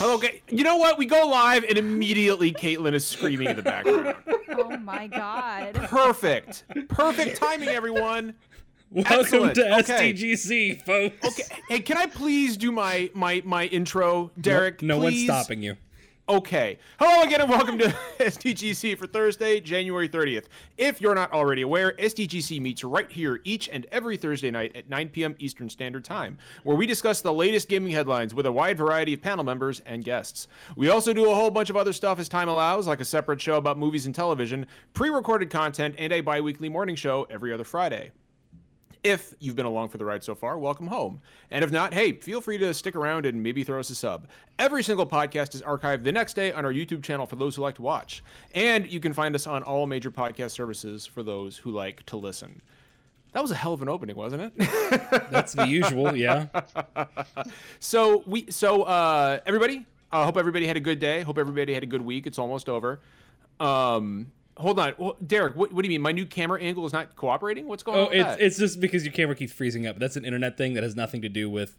Hello, okay. You know what? We go live, and immediately Caitlin is screaming in the background. Oh my god. Perfect. Perfect timing, everyone. Welcome Excellent. to Okay. SDGC, folks. Okay. Hey, can I please do my my my intro, Derek? No one's stopping you. Okay. Hello again and welcome to SDGC for Thursday, January 30th. If you're not already aware, SDGC meets right here each and every Thursday night at 9 p.m. Eastern Standard Time, where we discuss the latest gaming headlines with a wide variety of panel members and guests. We also do a whole bunch of other stuff as time allows, like a separate show about movies and television, pre recorded content, and a bi weekly morning show every other Friday. If you've been along for the ride so far, welcome home. And if not, hey, feel free to stick around and maybe throw us a sub. Every single podcast is archived the next day on our YouTube channel for those who like to watch. And you can find us on all major podcast services for those who like to listen. That was a hell of an opening, wasn't it? That's the usual, yeah. so we so uh everybody, I hope everybody had a good day. Hope everybody had a good week. It's almost over. Um hold on. Well, Derek, what, what do you mean? My new camera angle is not cooperating? What's going Oh, on with it's that? it's just because your camera keeps freezing up. That's an internet thing that has nothing to do with.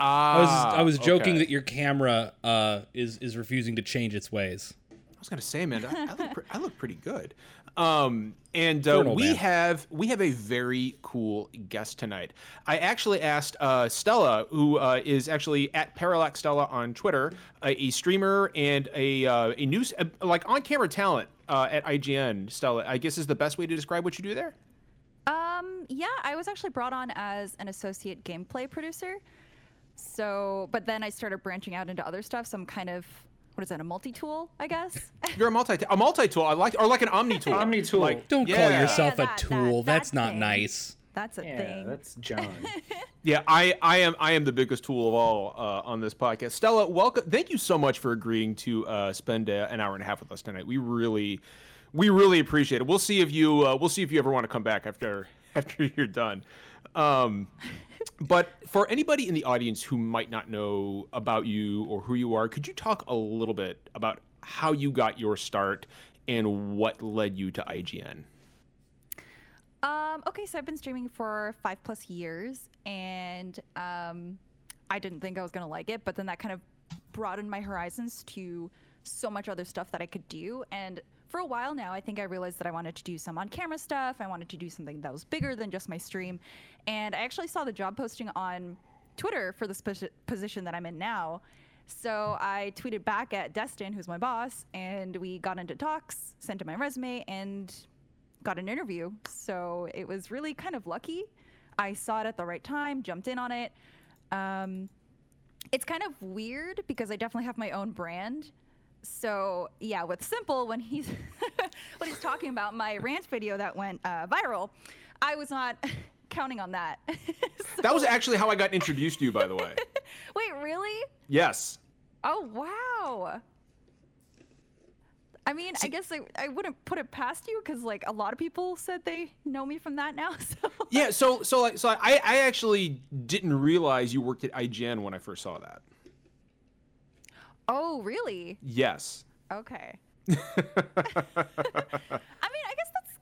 I Ah, was I was joking okay. that your camera uh, is is refusing to change its ways. I was gonna say, man, I, I look, pre- I look pretty good. Um, and uh, we man. have we have a very cool guest tonight. I actually asked uh, Stella, who uh, is actually at Parallax Stella on Twitter, a, a streamer and a uh, a news uh, like on camera talent uh, at IGN. Stella, I guess is the best way to describe what you do there. Um, yeah, I was actually brought on as an associate gameplay producer. So, but then I started branching out into other stuff. So I'm kind of, what is that, a multi-tool, I guess? You're a multi a multi tool. I like or like an omni tool. Omni tool. Like, Don't call yourself Yeah, a tool. that- That's that not thing. nice. That's a Yeah, thing. that's John. Yeah, I, I am I am the biggest tool of all uh, on this podcast. Stella, welcome. Thank you so much for agreeing to uh, spend uh, an hour and a half with us tonight. We really, we really appreciate it. We'll see if you uh, we'll see if you ever want to come back after after you're done. Um, but for anybody in the audience who might not know about you or who you are, could you talk a little bit about how you got your start and what led you to IGN? Um, okay, so I've been streaming for five plus years, and um, I didn't think I was gonna like it, but then that kind of broadened my horizons to so much other stuff that I could do. And for a while now, I think I realized that I wanted to do some on-camera stuff. I wanted to do something that was bigger than just my stream. And I actually saw the job posting on Twitter for this posi- position that I'm in now. So I tweeted back at Destin, who's my boss, and we got into talks, sent him my resume, and got an interview. So it was really kind of lucky. I saw it at the right time, jumped in on it. Um, it's kind of weird because I definitely have my own brand. So yeah, with Simple, when he's when he's talking about my rant video that went uh, viral, I was not counting on that. That was actually how I got introduced to you, by the way. Wait, really? Yes. Oh wow. I mean, I guess I, I wouldn't put it past you because like a lot of people said they know me from that now. So Yeah, so so like so I I actually didn't realize you worked at IGN when I first saw that. Oh, really? Yes. Okay. I mean, I guess that's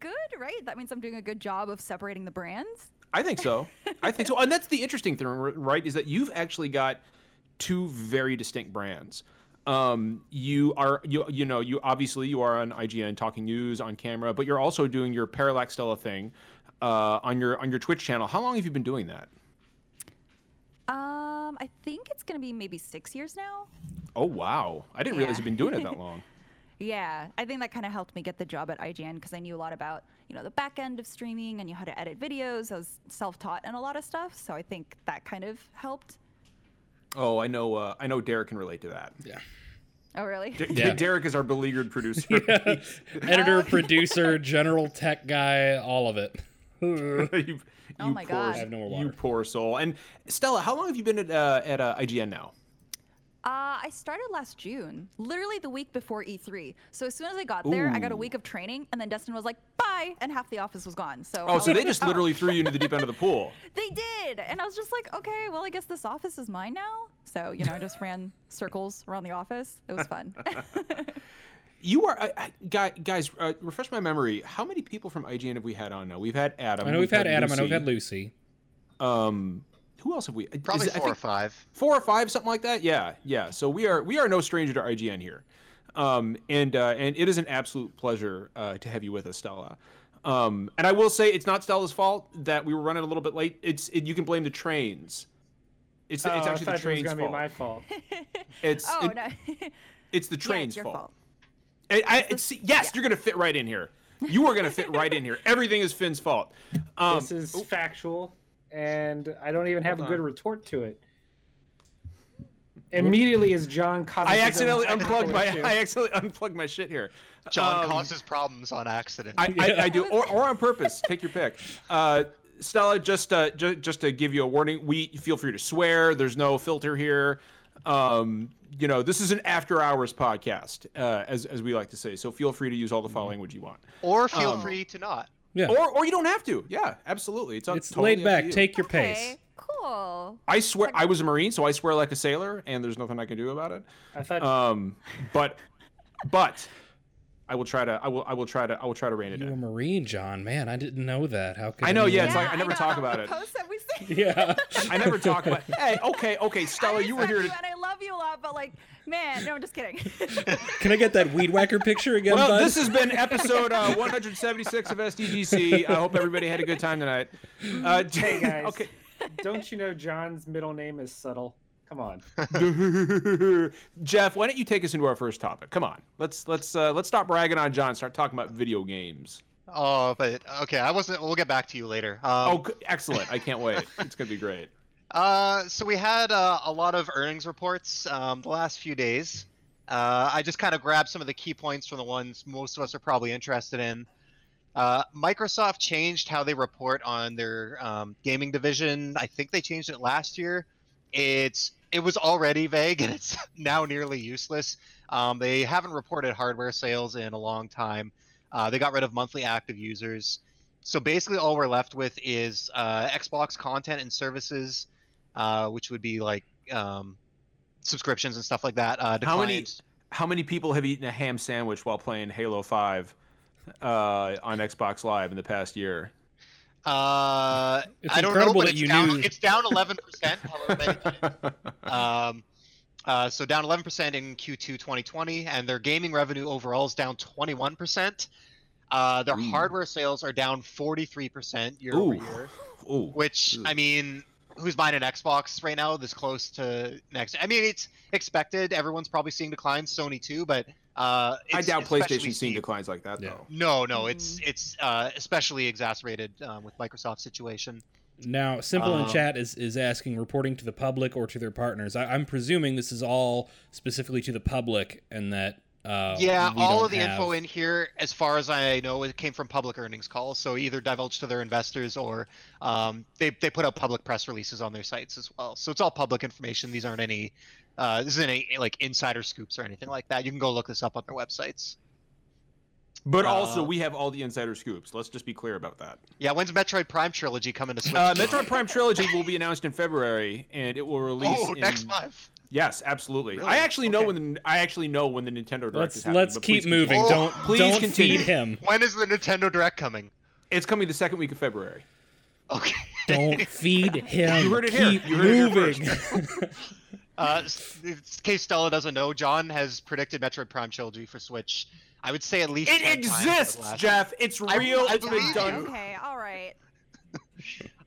good, right? That means I'm doing a good job of separating the brands. I think so. I think so. And that's the interesting thing, right? Is that you've actually got two very distinct brands. Um, you are you you know you obviously you are on IGN talking news on camera, but you're also doing your Parallax Stella thing uh, on your on your Twitch channel. How long have you been doing that? Um, I think it's gonna be maybe six years now. Oh wow! I didn't realize Yeah. you've been doing it that long. Yeah, I think that kind of helped me get the job at IGN because I knew a lot about you know the back end of streaming. I knew how to edit videos. I was self-taught in a lot of stuff, so I think that kind of helped. Oh, I know. Uh, I know. Derek can relate to that. Yeah. Oh, really? D- Yeah. Derek is our beleaguered producer. Editor, producer, general tech guy, all of it. you, you Oh my poor, God. I have no more You poor soul. And Stella, how long have you been at uh, at uh, IGN now? Uh, I started last June, literally the week before E3. So as soon as I got there, I got a week of training, and then Destin was like, "Bye," and half the office was gone. So I Oh, was so they just "Oh." literally threw you into the deep end of the pool. They did, and I was just like, "Okay, well, I guess this office is mine now." So you know, I just ran circles around the office. It was fun. You are, uh, guys. Uh, refresh my memory. How many people from IGN have we had on now? We've had Adam. I know we've had Adam. I know we've had Lucy. Um, who else have we? is Probably it- I four or five. four or five, something like that. Yeah, yeah. So we are we are no stranger to IGN here, um, and uh, and it is an absolute pleasure uh, to have you with us, Stella. Um, and I will say it's not Stella's fault that we were running a little bit late. It's it, you can blame the trains. It's Oh, it's actually the train's it was gonna fault. be my fault. It's oh it- no. it's the yeah, train's it's your fault. fault. I, I, it's, yes, you're gonna fit right in here. You are gonna fit right in here. Everything is Finn's fault. Um, this is factual, and I don't even have a good on. retort to it. Immediately as John caught I his own accidentally unplugged my issue. I accidentally unplugged my shit here. John Um, causes problems on accident. I, I, I do, or, or on purpose. Take your pick. Uh, Stella, just uh, ju- just to give you a warning, we feel free to swear. There's no filter here. Um, you know, this is an after hours podcast, uh, as as we like to say. So feel free to use all the foul language you want, or feel um, free to not. Yeah. or or you don't have to. Yeah, absolutely. It's, it's totally laid back. you. Take your Okay, pace. cool. I swear, I was a marine, so I swear like a sailor, and there's nothing I can do about it. I thought Um, but but I will try to. I will. I will try to. I will try to rein it in. You were a. Marine, John. Man, I didn't know that. How could I know, you- yeah, it's like I never know, talk about it. Post that we see. yeah. I never talk about. Hey, okay, okay, Stella, I you were respect here to. and I love you a lot, but like, man, no, I'm just kidding. Can I get that weed whacker picture again, Well, bud? this has been episode uh, 176 of SDGC. I hope everybody had a good time tonight. Uh, Hey guys, Okay. don't you know John's middle name is subtle? Come on. Jeff, why don't you take us into our first topic? Come on, let's let's uh, let's stop bragging on John. Start talking about video games. Oh, but okay, I wasn't. We'll get back to you later. Um, Oh, excellent! I can't wait. It's gonna be great. Uh, so we had uh, a lot of earnings reports um, the last few days. Uh, I just kind of grabbed some of the key points from the ones most of us are probably interested in. Uh, Microsoft changed how they report on their um, gaming division. I think they changed it last year. It's it was already vague and it's now nearly useless. Um, they haven't reported hardware sales in a long time. Uh, they got rid of monthly active users. So basically, all we're left with is uh, Xbox content and services, uh, which would be like um, subscriptions and stuff like that. Uh, How many- How many people have eaten a ham sandwich while playing Halo Five uh, on Xbox Live in the past year? Uh, It's I don't know, incredible but that it's you down. knew- It's down 11 percent. um, uh, so down 11 percent in Q2 2020, and their gaming revenue overall is down 21 percent. Uh, their Ooh. hardware sales are down 43 percent year over year. Ooh. Which Ooh. I mean, who's buying an Xbox right now? This close to next. I mean, it's expected. Everyone's probably seeing declines. Sony too, but uh, I doubt especially PlayStation's seeing declines like that Yeah. though. No, no, it's it's uh, especially exacerbated um, with Microsoft's situation. Now, Simple in Um, chat is, is asking reporting to the public or to their partners. I, I'm presuming this is all specifically to the public and that. Uh, yeah, all of the info in here, as far as I know, it came from public earnings calls. So either divulged to their investors or um, they they put out public press releases on their sites as well. So it's all public information. These aren't any. Uh, this isn't any like insider scoops or anything like that. You can go look this up on their websites. But also, Uh, we have all the insider scoops. Let's just be clear about that. Yeah, when's Metroid Prime trilogy coming to Switch? Uh, Metroid Prime Trilogy will be announced in February, and it will release. Oh, in... next month. Yes, absolutely. Really? I actually know when the, I actually know when the Nintendo Direct Let's is happening. let's keep moving. continue. Oh, don't please don't continue. feed him. When is the Nintendo Direct coming? It's coming the second week of February. Okay. Don't feed him. You heard it here. Keep You heard it here moving. Uh, in case Stella doesn't know, John has predicted Metroid Prime trilogy for Switch. I would say at least. It 10 times over the exists, last- Jeff. It's real. I it's been believe done. okay, all right.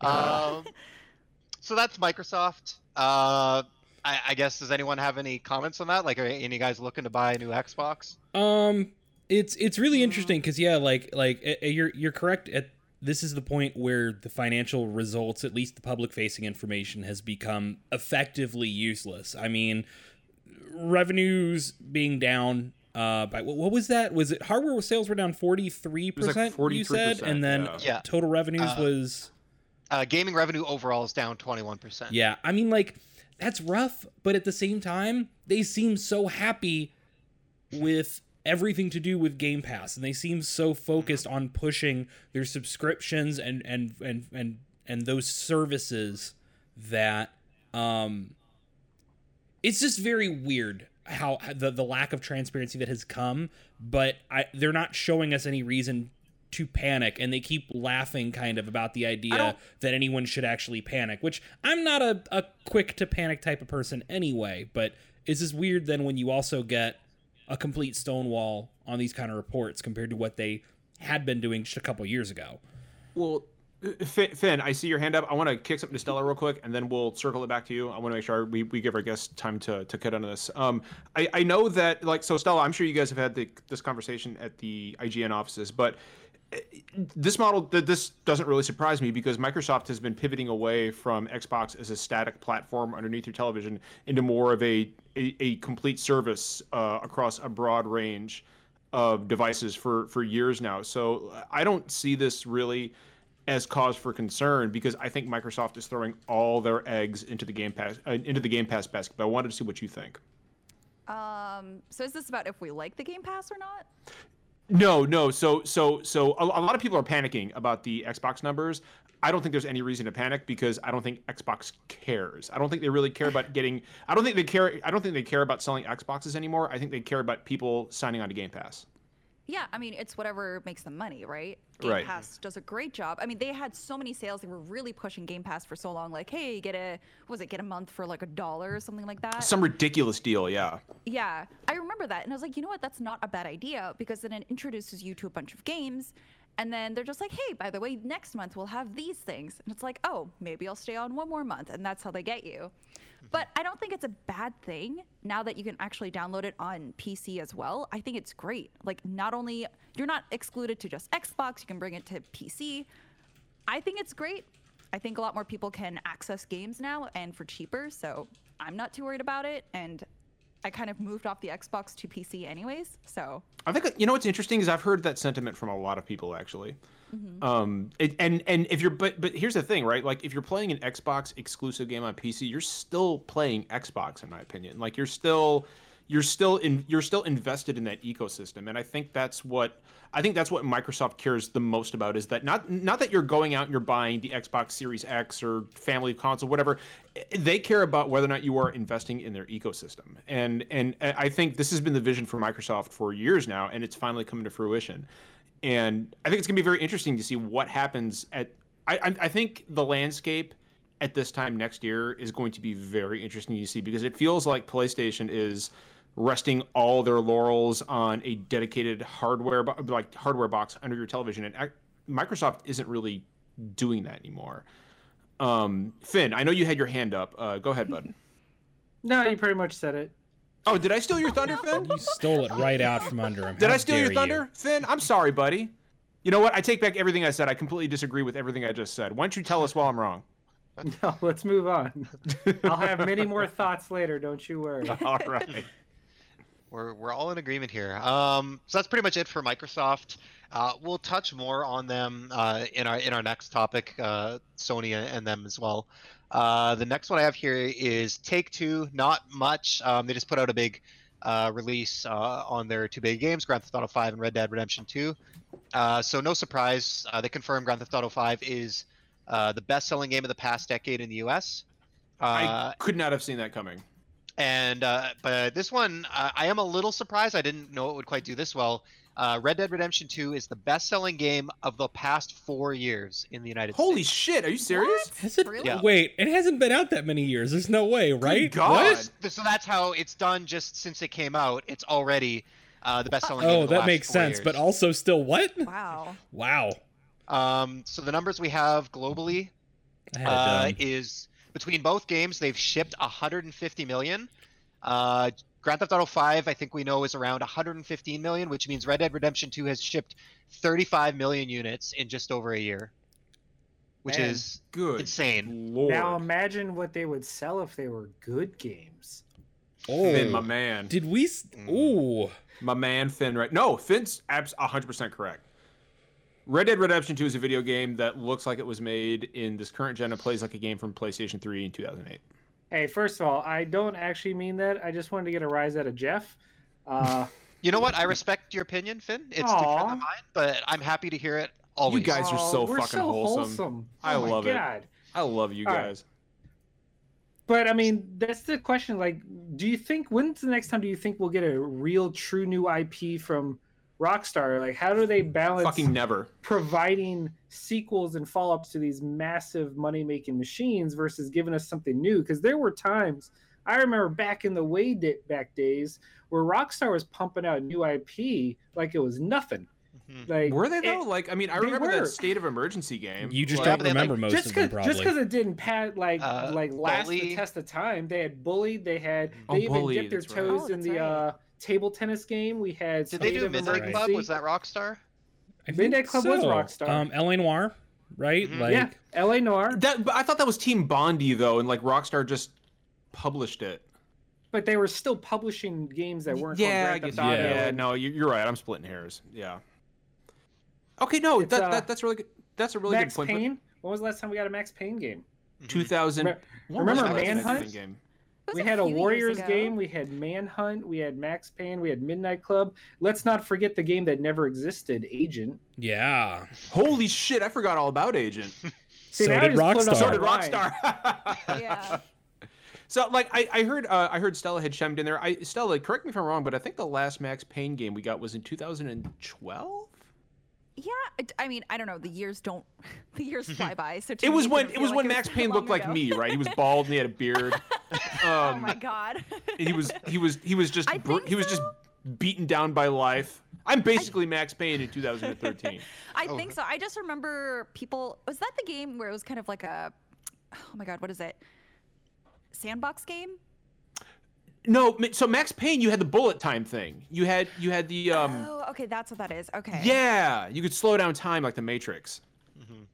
Um, so that's Microsoft. Uh, I, I guess does anyone have any comments on that? Like, are any guys looking to buy a new Xbox? Um, it's it's really interesting because yeah, like like uh, you're you're correct. At this is the point where the financial results, at least the public facing information, has become effectively useless. I mean, revenues being down. Uh, by what, what was that? Was it hardware sales were down forty three was like percent? You said, and then yeah. Yeah. total revenues Uh, was Uh, gaming revenue overall is down 21%. yeah. I mean, like that's rough, but at the same time, they seem so happy with everything to do with Game Pass, and they seem so focused on pushing their subscriptions and and and and and those services that um, it's just very weird how the the lack of transparency that has come. But I, they're not showing us any reason to panic and they keep laughing kind of about the idea that anyone should actually panic which i'm not a, a quick to panic type of person anyway but it's just weird then when you also get a complete stonewall on these kind of reports compared to what they had been doing just a couple years ago Well, Finn, I see your hand up. I want to kick something to Stella real quick, and then we'll circle it back to you. I want to make sure we, we give our guests time to, to cut into this. Um, I, I know that, like, so Stella, I'm sure you guys have had the, this conversation at the IGN offices, but this model, th- this doesn't really surprise me because Microsoft has been pivoting away from Xbox as a static platform underneath your television into more of a, a, a complete service uh, across a broad range of devices for for years now. So I don't see this really as cause for concern because I think Microsoft is throwing all their eggs into the Game Pass uh, into the Game Pass basket. But I wanted to see what you think. Um, so is this about if we like the Game Pass or not? No, no. So so so a, a lot of people are panicking about the Xbox numbers. I don't think there's any reason to panic because I don't think Xbox cares. I don't think they really care about getting. I don't think they care. I don't think they care about selling Xboxes anymore. I think they care about people signing on to Game Pass. Yeah, I mean, it's whatever makes them money, right? Game Right. Pass does a great job. I mean, they had so many sales. They were really pushing Game Pass for so long. Like, hey, get a, what was it, get a month for like a dollar or something like that? Some ridiculous deal, yeah. Yeah, I remember that. And I was like, you know what? That's not a bad idea because then it introduces you to a bunch of games. And then they're just like, hey, by the way, next month we'll have these things. And it's like, oh, maybe I'll stay on one more month. And that's how they get you. But I don't think it's a bad thing now that you can actually download it on PC as well. I think it's great. Like, not only you're not excluded to just Xbox, you can bring it to PC. I think it's great. I think a lot more people can access games now and for cheaper. So I'm not too worried about it. And I kind of moved off the Xbox to PC anyways. So I think you know what's interesting is I've heard that sentiment from a lot of people actually. Um, it, and and if you're but but here's the thing, right? Like if you're playing an Xbox exclusive game on PC, you're still playing Xbox, in my opinion. Like you're still you're still in you're still invested in that ecosystem, and I think that's what I think that's what Microsoft cares the most about is that not not that you're going out and you're buying the Xbox Series X or family console, whatever. They care about whether or not you are investing in their ecosystem, and and I think this has been the vision for Microsoft for years now, and it's finally coming to fruition. And I think it's gonna be very interesting to see what happens at. I I, I think the landscape at this time next year is going to be very interesting to see because it feels like PlayStation is resting all their laurels on a dedicated hardware like hardware box under your television and Microsoft isn't really doing that anymore. Um, Finn, I know you had your hand up. Uh, go ahead, bud. No, you pretty much said it. Oh, did I steal your thunder, Finn? you stole it right out from under him Did How I steal your dare you. thunder, Finn? I'm sorry, buddy. You know what? I take back everything I said. I completely disagree with everything I just said. Why don't you tell us while I'm wrong? No, let's move on. I'll have many more thoughts later. Don't you worry. All right. We're, we're all in agreement here. Um, so that's pretty much it for Microsoft. Uh, we'll touch more on them uh, in our in our next topic, uh, Sony and them as well. Uh, the next one I have here is Take Two. Not much. Um, they just put out a big uh, release uh, on their two big games, Grand Theft Auto 5 and Red Dead Redemption 2. Uh, so no surprise, uh, they confirmed Grand Theft Auto 5 is uh, the best-selling game of the past decade in the U.S. Uh, I could not have seen that coming. and uh, but this one, I am a little surprised. I didn't know it would quite do this well. Uh, Red Dead Redemption 2 is the best-selling game of the past four years in the United Holy States. Holy shit! Are you serious? Has it? Really? Yeah. Wait, it hasn't been out that many years. There's no way, right? God. What? So that's how it's done. Just since it came out, it's already uh, the best-selling. game Oh, of the that last makes four sense. years. But also, still, what? wow. Wow. Um, so the numbers we have globally I uh, is between both games, they've shipped 150 million. Uh, Grand Theft Auto 5, I think we know, is around 115 million, which means Red Dead Redemption 2 has shipped 35 million units in just over a year, which Man. is Good. insane. Lord. Now imagine what they would sell if they were good games. oh, Finn, my man. did we? s- Mm. Ooh. My man, Finn, right? No, Finn's abs 100% correct. Red Dead Redemption 2 is a video game that looks like it was made in this current gen and plays like a game from PlayStation 3 in 2008. Hey, first of all, I don't actually mean that. I just wanted to get a rise out of Jeff. Uh, You know what? I respect your opinion, Finn. It's different than mine, but I'm happy to hear it always. You guys are so we're fucking so wholesome. I oh my love it. I love you All right. guys. But I mean, that's the question. Like, do you think when's the next time do you think we'll get a real, true new IP from Rockstar. Like, how do they balance Fucking never. providing sequels and follow-ups to these massive money-making machines versus giving us something new? Because there were times I remember back in the way da- back days where Rockstar was pumping out new IP like it was nothing. Mhm. Like, Were they it- though? Like, I mean, I remember were. that state of emergency game. You just like, don't but they, like, remember most just of them, because probably. just because it didn't pat like Uh, like last the test of time. They had bullied. They had Oh, they even Bully, dipped their that's right. toes Oh, in the right. uh, table tennis game. We had Did they do of Midnight Emergency. Club? Was that Rockstar? I Midnight think Club was. Rockstar. Um, L.A. Noire, right? Mhm. Like, yeah, L.A. Noire. That, I thought that was Team Bondi though, and like Rockstar just published it. But they were still publishing games that weren't. yeah, I called guess. Yeah. Yeah, no, you- you're right. I'm splitting hairs. Yeah. Okay, no, that, uh, that that's really good. That's a really Max good point. but Payne. When was the last time we got a Max Payne game? Mhm. 2000. Remember- remember Manhunt? Game? It was We had a Warriors game. We had Manhunt. We had Max Payne. We had Midnight Club. Let's not forget the game that never existed, Agent. yeah. Holy shit! I forgot all about Agent. See, so now I did just put it on Rockstar. So did Rockstar. Yeah. So like I, I heard uh, I heard Stella had chimed in there. I Stella, correct me if I'm wrong, but I think the last Max Payne game we got was in 2012. Yeah, I mean, I don't know. The years don't, the years fly by. So It was when it was feel when like Max so Payne long looked like me, right? He was bald and he had a beard. oh Um, my god. he was he was he was just br- think he was just beaten down by life. I'm basically Max Payne in 2013. I Oh. think so. I just remember people. Was that the game where it was kind of like a, oh my god, what is it? Sandbox game. No, so Max Payne, you had the bullet time thing. You had you had the um oh, okay, that's what that is. Okay. yeah, you could slow down time like the Matrix. Mhm.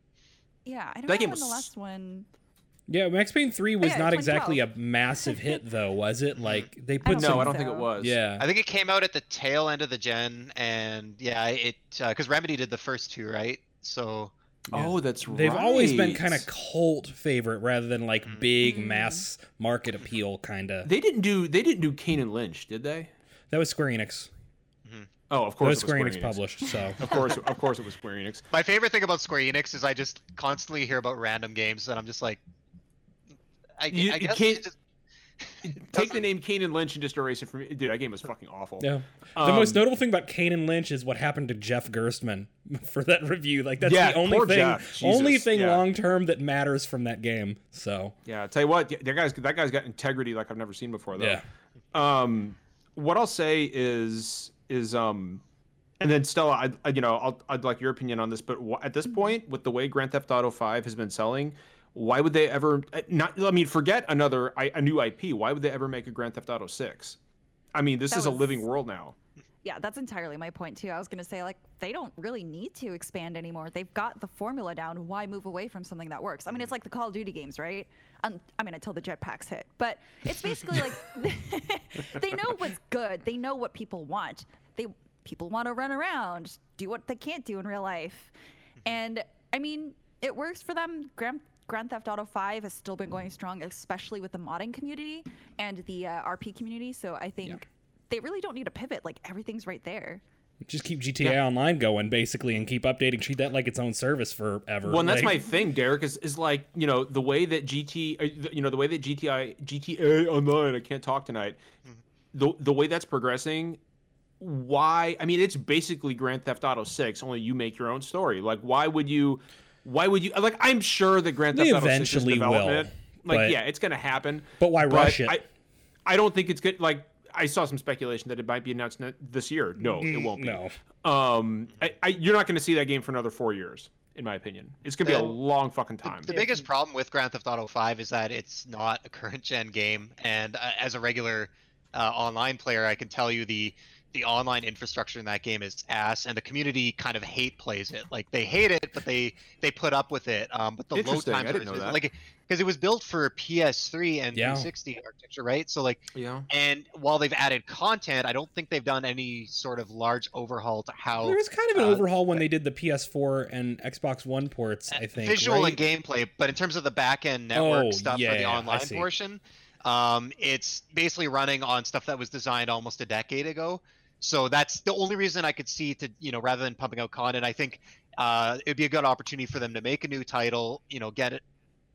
Yeah, I don't That know game when the last one. Yeah, Max Payne 3 was yeah, not exactly a massive hit, though, was it? Like, they put don't some. No, I don't think it was. Yeah. I think it came out at the tail end of the gen, and yeah, it because Remedy did the first two, right? So Oh, that's right. They've always been kind of cult favorite rather than like big Mm. mass market appeal kind of. They didn't do they didn't do Kane and Lynch, did they? That was Square Enix. Oh, of course. That course. was it Square Enix Enix. published, so. Of course, of course, it was Square Enix. my favorite thing about Square Enix is I just constantly hear about random games, and I'm just like, I, You- I guess can't- just, Take the name Kane and Lynch and just erase it from me. Dude, that game was fucking awful. Yeah. The Um, most notable thing about Kane and Lynch is what happened to Jeff Gerstmann for that review. Like that's Yeah, the only thing, Jeff. only Jesus, thing yeah. long term that matters from that game. So Yeah, I tell you what, that guy's that guy's got integrity like I've never seen before. Though. yeah, Um, what I'll say is is um, and then Stella, I, I you know I'll, I'd like your opinion on this, but at this point, with the way Grand Theft Auto Five has been selling, why would they ever uh, not? I mean, forget another I- a new IP. Why would they ever make a Grand Theft Auto Six? I mean, this That is a living world now. Yeah, that's entirely my point too. I was gonna say like they don't really need to expand anymore. They've got the formula down. Why move away from something that works? I mean, it's like the Call of Duty games, right? Um, I mean, until the jetpacks hit, but it's basically like they know what's good. They know what people want. They people want to run around, do what they can't do in real life, and I mean, it works for them. Grand Grand Theft Auto 5 has still been going strong, especially with the modding community and the uh, RP community. So I think they really don't need a pivot. Like everything's right there. just keep GTA Online going basically, and keep updating. Treat that like its own service forever. Well, and that's my thing, Derek. Is, is like you know the way that GT, uh, you know the way that GTI GTA Online. I can't talk tonight. The the way that's progressing. Why? I mean, it's basically Grand Theft Auto Six. Only you make your own story. Like, why would you? Why would you? Like, I'm sure that Grand Theft Auto Six is eventually in will, development. Like, but- yeah, it's gonna happen. But why rush it? I, I don't think it's good. Like, I saw some speculation that it might be announced this year. No, it won't be. no. Um, I, I, you're not going to see that game for another four years, in my opinion. It's going to be a long fucking time. The biggest problem with Grand Theft Auto 5 is that it's not a current gen game, and uh, as a regular uh, online player, I can tell you the the online infrastructure in that game is ass, and the community kind of hate plays it. Like they hate it, but they they put up with it. Um, but the load Interesting, I times didn't know that. like because it was built for PS3 and Yeah. 360 architecture, right? So like, yeah. and while they've added content, I don't think they've done any sort of large overhaul to how There was kind of an uh, overhaul when they did the PS4 and Xbox One ports. I think visual right? and gameplay, but in terms of the back end network Oh, stuff for the online portion, um, it's basically running on stuff that was designed almost a decade ago. So that's the only reason I could see to you know rather than pumping out content, I think uh, it'd be a good opportunity for them to make a new title. You know, get it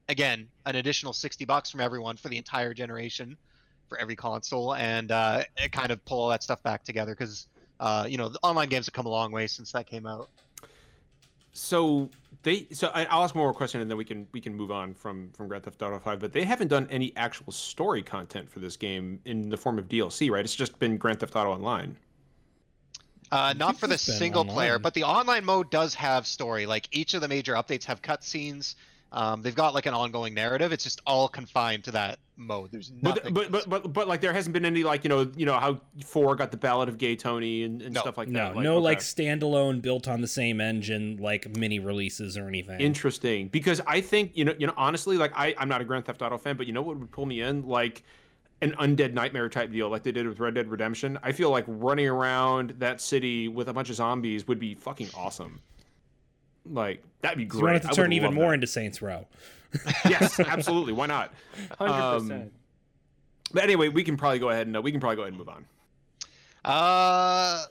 again an additional sixty bucks from everyone for the entire generation for every console, and uh, kind of pull all that stuff back together because. uh, you know, the online games have come a long way since that came out. So they so I, I'll ask one more question and then we can we can move on from from Grand Theft Auto 5. But they haven't done any actual story content for this game in the form of DLC, right? It's just been Grand Theft Auto Online. Uh, not for the it's been single player, but the online mode does have story. Like each of the major updates have cutscenes. Um, they've got like an ongoing narrative. It's just all confined to that mode. There's But, nothing. but but but but like there hasn't been any like you know you know how four got the Ballad of Gay Tony and, and No. stuff like no, that. no, okay. like standalone, built on the same engine, like mini releases or anything. Interesting, because I think you know, you know, honestly, like I, I'm not a Grand Theft Auto fan, but you know what would pull me in, like an undead nightmare type deal, like they did with Red Dead Redemption. I feel like running around that city with a bunch of zombies would be fucking awesome. Like that'd be So great. you want it I to turn even more that. into Saints Row. yes, absolutely. Why not? Hundred Um, percent. But anyway, we can probably go ahead and uh, we can probably go ahead and move on. Uh,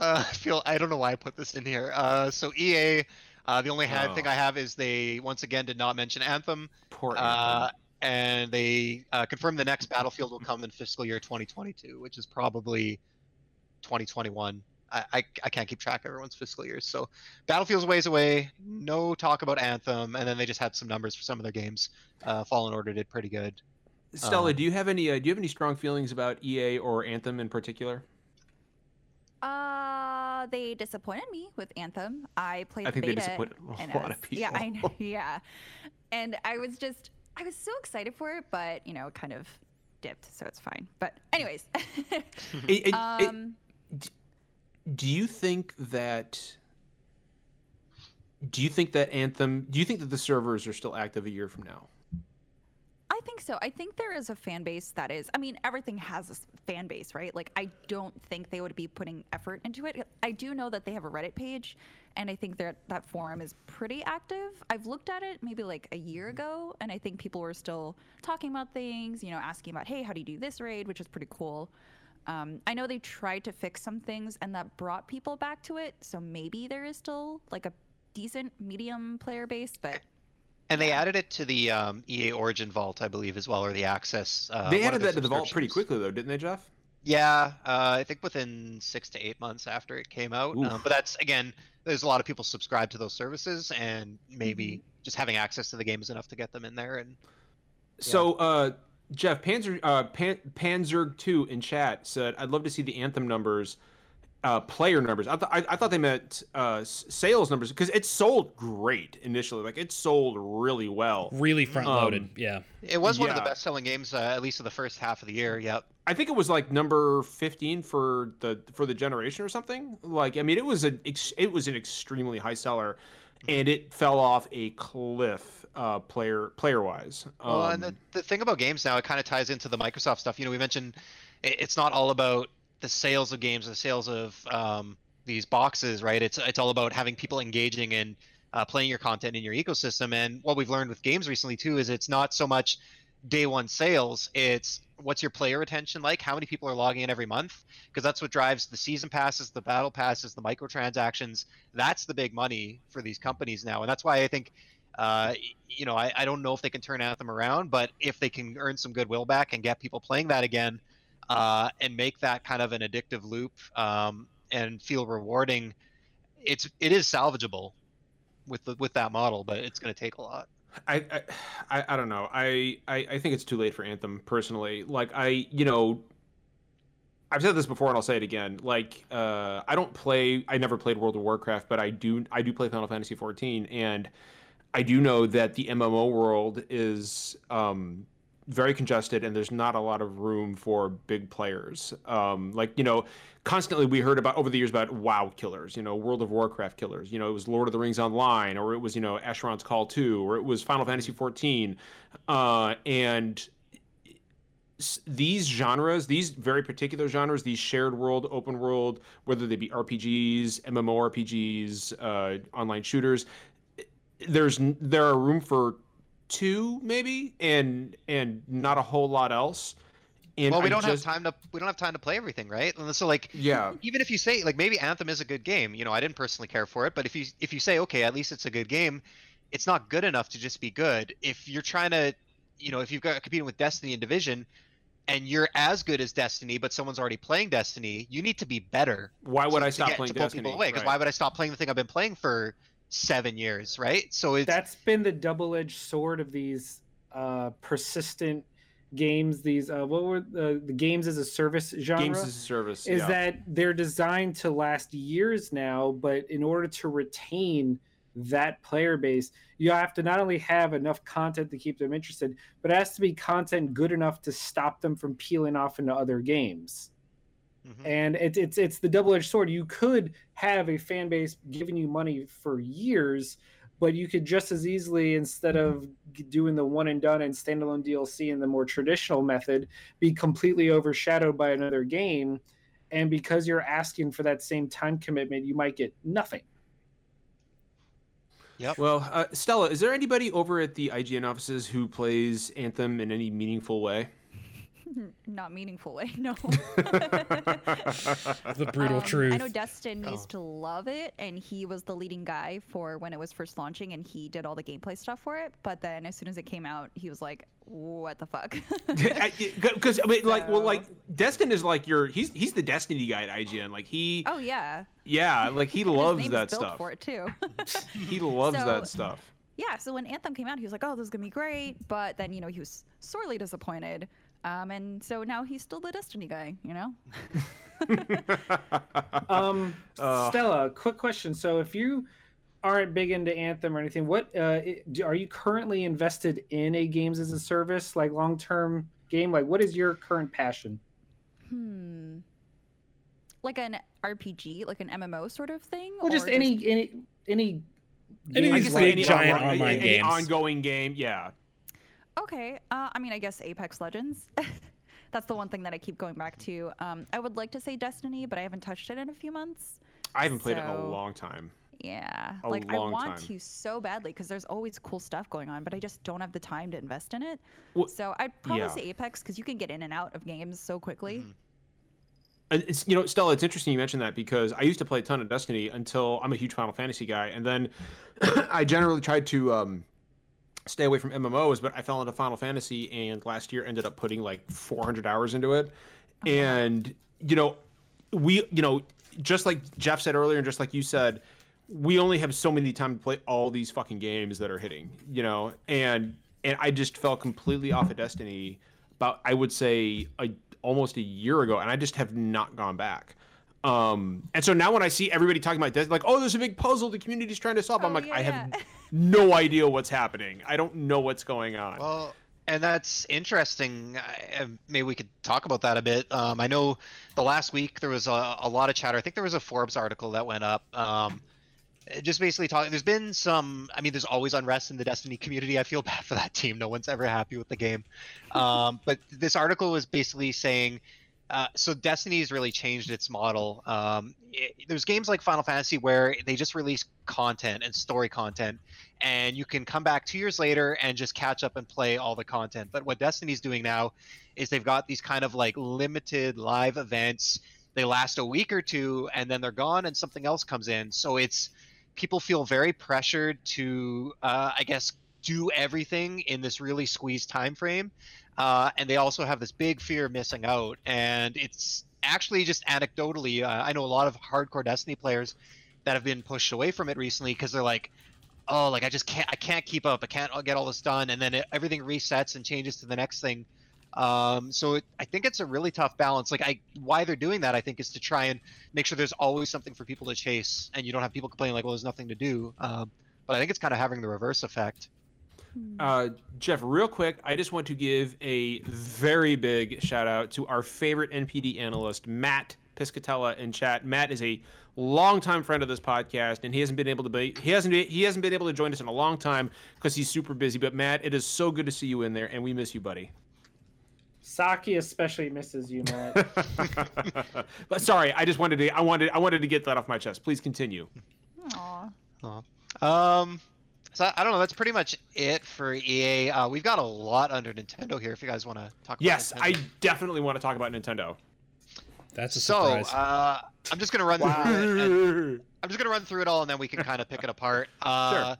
uh, I feel I don't know why I put this in here. Uh, so EA, uh, the only ha- thing Oh. I have is they once again did not mention Anthem, Poor uh, Anthem. And they uh, confirmed the next Battlefield will come in fiscal year 2022, which is probably 2021. I, I, I can't keep track of everyone's fiscal years. So Battlefield's ways away. No talk about Anthem, and then they just had some numbers for some of their games. Uh, Fallen Order did pretty good. Stella, uh, do you have any uh, do you have any strong feelings about EA or Anthem in particular? Uh, they disappointed me with Anthem. I played I think they disappointed a lot I of people. Yeah, I know. Yeah, and I was just, I was so excited for it, but you know, it kind of dipped, so it's fine. But anyways, It- it- it- um, do you think that do you think that anthem do you think that the servers are still active a year from now I think so. I think there is a fan base that is. I mean, everything has a fan base, right? Like, I don't think they would be putting effort into it. I do know that they have a Reddit page, and I think that that forum is pretty active. I've looked at it maybe like a year ago, and I think people were still talking about things. You know, asking about, hey, how do you do this raid, which is pretty cool. Um, I know they tried to fix some things, and that brought people back to it. So maybe there is still like a decent medium player base, but And they added it to the um, EA Origin Vault, I believe, as well, or the Access. Uh, they added that to the vault pretty quickly though didn't they jeff Yeah, uh, I think within six to eight months after it came out. Um, but that's again, there's a lot of people subscribe to those services, and maybe Mm-hmm. just having access to the game is enough to get them in there. And so uh jeff panzer uh Pan, panzer 2 in chat said i'd love to see the anthem numbers uh, player numbers. I, th- I, I thought they meant uh, sales numbers because it sold great initially. Like it sold really well. Really front loaded. Um, yeah. it was one of the best-selling games, uh, at least of the first half of the year. Yep. I think it was like number 15 for the for the generation or something. Like I mean it was a ex- it was an extremely high seller and it fell off a cliff uh player player wise. Well, and the, the thing about games now, it kind of ties into the Microsoft stuff. You know, we mentioned it, it's not all about the sales of games, the sales of um, these boxes, right? It's it's all about having people engaging and uh, playing your content in your ecosystem. And what we've learned with games recently too is it's not so much day one sales; it's what's your player retention like? How many people are logging in every month? Because that's what drives the season passes, the battle passes, the microtransactions. That's the big money for these companies now, and that's why I think uh, you know, I, I don't know if they can turn Anthem around, but if they can earn some goodwill back and get people playing that again, uh, and make that kind of an addictive loop um, and feel rewarding, it's it is salvageable with the, with that model, but it's going to take a lot. I, I I don't know. I, I I think it's too late for Anthem personally. Like I, you know, I've said this before and I'll say it again. Like uh I don't play I never played World of Warcraft, but I do I do play Final Fantasy 14 and I do know that the MMO world is um very congested and there's not a lot of room for big players. Um like, you know, constantly we heard about over the years about WoW killers, you know, World of Warcraft killers. You know, it was Lord of the Rings Online, or it was you know Asheron's Call Two, or it was Final Fantasy 14, uh, and these genres, these very particular genres, these shared world, open world, whether they be RPGs, MMORPGs, uh, online shooters, there's there are room for two maybe, and and not a whole lot else. And well, we I don't just- have time to we don't have time to play everything, right? And so like Yeah. even if you say like maybe Anthem is a good game, you know, I didn't personally care for it, but if you if you say okay, at least it's a good game, it's not good enough to just be good. If you're trying to, you know, if you've got competing with Destiny and Division, and you're as good as Destiny, but someone's already playing Destiny, you need to be better. Why would to- I stop playing Destiny? away? Because Right. why would I stop playing the thing I've been playing for seven years, right? So it's That's been the double-edged sword of these uh, persistent games. These uh, what were the, the games as a service genre? Games as a service. is yeah. that they're designed to last years now, but in order to retain that player base, you have to not only have enough content to keep them interested, but it has to be content good enough to stop them from peeling off into other games. Mhm. And it, it's it's the double edged sword. You could have a fan base giving you money for years, but you could just as easily, instead of doing the one and done and standalone DLC in the more traditional method, be completely overshadowed by another game. And because you're asking for that same time commitment, you might get nothing. Yep. Well, uh, Stella, is there anybody over at the IGN offices who plays Anthem in any meaningful way? Not meaningful way, no. The brutal Um, truth. I know Destin Oh. used to love it, and he was the leading guy for when it was first launching, and he did all the gameplay stuff for it. But then, as soon as it came out, he was like, "What the fuck?" Because I mean, like, well, like Destin is like your he's he's the Destiny guy at IGN. Like he, oh yeah, yeah, like he loves that stuff. for it too. He loves So- that stuff. yeah, so when Anthem came out, he was like, "Oh, this is gonna be great," but then you know he was sorely disappointed. Um, and so now he's still the Destiny guy, you know. Um, Uh. Stella, quick question. So if you aren't big into Anthem or anything, what uh, i- are you currently invested in a games as a service, like long term game? Like, what is your current passion? Hmm. Like an RPG, like an MMO sort of thing, Well, just or any any any. Any of games these like- big, giant online- online any ongoing game, yeah. Okay. Uh, I mean, I guess Apex Legends. That's the one thing that I keep going back to. Um, I would like to say Destiny, but I haven't touched it in a few months. I haven't played it in a long time. Yeah. A like I want time. to so badly because there's always cool stuff going on, but I just don't have the time to invest in it. Well, so I'd probably yeah. say Apex because you can get in and out of games so quickly. Mhm. And it's you know, Stella, it's interesting you mentioned that because I used to play a ton of Destiny until I'm a huge Final Fantasy guy, and then I generally tried to um, stay away from MMOs, but I fell into Final Fantasy, and last year ended up putting like 400 hours into it, and you know, we you know, just like Jeff said earlier, and just like you said, we only have so many time to play all these fucking games that are hitting, you know, and and I just fell completely off of Destiny about I would say a, almost a year ago, and I just have not gone back. Um, and so now when I see everybody talking about this, like, oh, there's a big puzzle the community's trying to solve, I'm Oh, like, yeah, I have yeah. no idea what's happening. I don't know what's going on. Well, and that's interesting. I- uh, Maybe we could talk about that a bit. Um, I know the last week there was a, a lot of chatter. I think there was a Forbes article that went up. Um, just basically talking. There's been some. I mean, there's always unrest in the Destiny community. I feel bad for that team. No one's ever happy with the game. Um, but this article was basically saying. Uh, so Destiny's really changed its model. Um, it, there's games like Final Fantasy where they just release content and story content, and you can come back two years later and just catch up and play all the content. But what Destiny's doing now is they've got these kind of like limited live events. They last a week or two and then they're gone and something else comes in. So it's people feel very pressured to, uh, I guess, do everything in this really squeezed time frame. Uh, and they also have this big fear of missing out. And it's actually just anecdotally, uh, I know a lot of hardcore Destiny players that have been pushed away from it recently because they're like, oh like i just can't i can't keep up. I can't get all this done. And then it, everything resets and changes to the next thing. Um, so it, i think it's a really tough balance. Like i why they're doing that i think is to try and make sure there's always something for people to chase and you don't have people complaining like well there's nothing to do. Um, but i think it's kind of having the reverse effect Uh, Jeff, real quick, I just want to give a very big shout out to our favorite NPD analyst, Matt Piscatella in chat. Matt is a longtime friend of this podcast, and he hasn't been able to be he hasn't been, he hasn't been able to join us in a long time because he's super busy. But Matt, it is so good to see you in there, and we miss you, buddy. Saki especially misses you, Matt. but sorry, I just wanted to I wanted I wanted to get that off my chest. Please continue. Aw. um, so I don't know. That's pretty much it for EA. Uh, we've got a lot under Nintendo here. If you guys want to talk. About Nintendo. Yes, about I definitely want to talk about Nintendo. That's a So surprise. uh, I'm just gonna run Wow. through it. and- I'm just gonna run through it all, and then we can kind of pick it apart. Uh,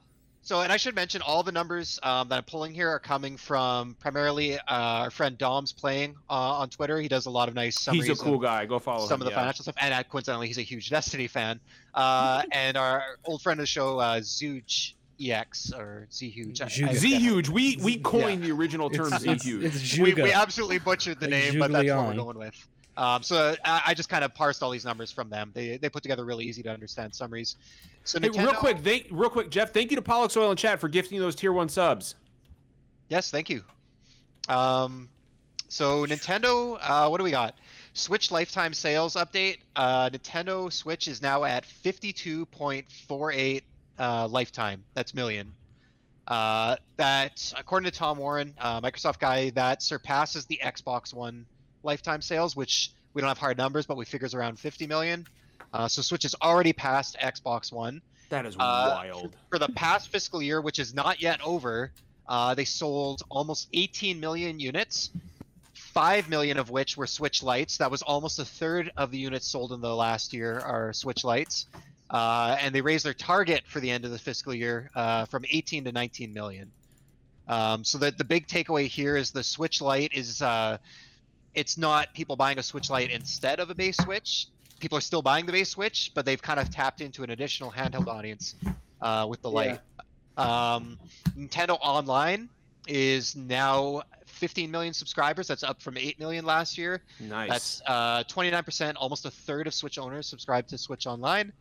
So, and I should mention all the numbers um, that I'm pulling here are coming from primarily uh, our friend Dom's playing uh, on Twitter. He does a lot of nice summaries. He's a cool guy. Go follow some him. of the yeah. financial stuff, and uh, coincidentally, he's a huge Destiny fan. Uh, and our old friend of the show, uh, Zooge EX or Z Huge. I- Zhuge. I- Z huge. We we coined the original term Z huge. it's we, we absolutely butchered the Like name, but that's what we're going with. Um, so I, I just kind of parsed all these numbers from them. They, they put together really easy to understand summaries. So Hey, real quick, they, real quick, Jeff. Thank you to Pollux Oil and Chat for gifting those tier one subs. Yes, thank you. Um, so Nintendo, uh, what do we got? Switch lifetime sales update. Uh, Nintendo Switch is now at 52.48 uh, lifetime. That's million. Uh, that, according to Tom Warren, uh, Microsoft guy, that surpasses the Xbox One lifetime sales, which we don't have hard numbers, but we figures around 50 million. Uh, so Switch is already past Xbox One That is Uh, wild. for the past fiscal year, which is not yet over, uh, they sold almost 18 million units, 5 million of which were Switch Lites. That was almost a third of the units sold in the last year are Switch Lites. Uh, and they raised their target for the end of the fiscal year uh, from 18 to 19 million. Um, so that the big takeaway here is the Switch Lite is uh, it's not people buying a Switch Lite instead of a base Switch. People are still buying the base Switch, but they've kind of tapped into an additional handheld audience uh, with the Yeah. Um, Nintendo Online is now 15 million subscribers. That's up from 8 million last year. Nice. That's uh, 29%, almost a third of Switch owners subscribe to Switch Online.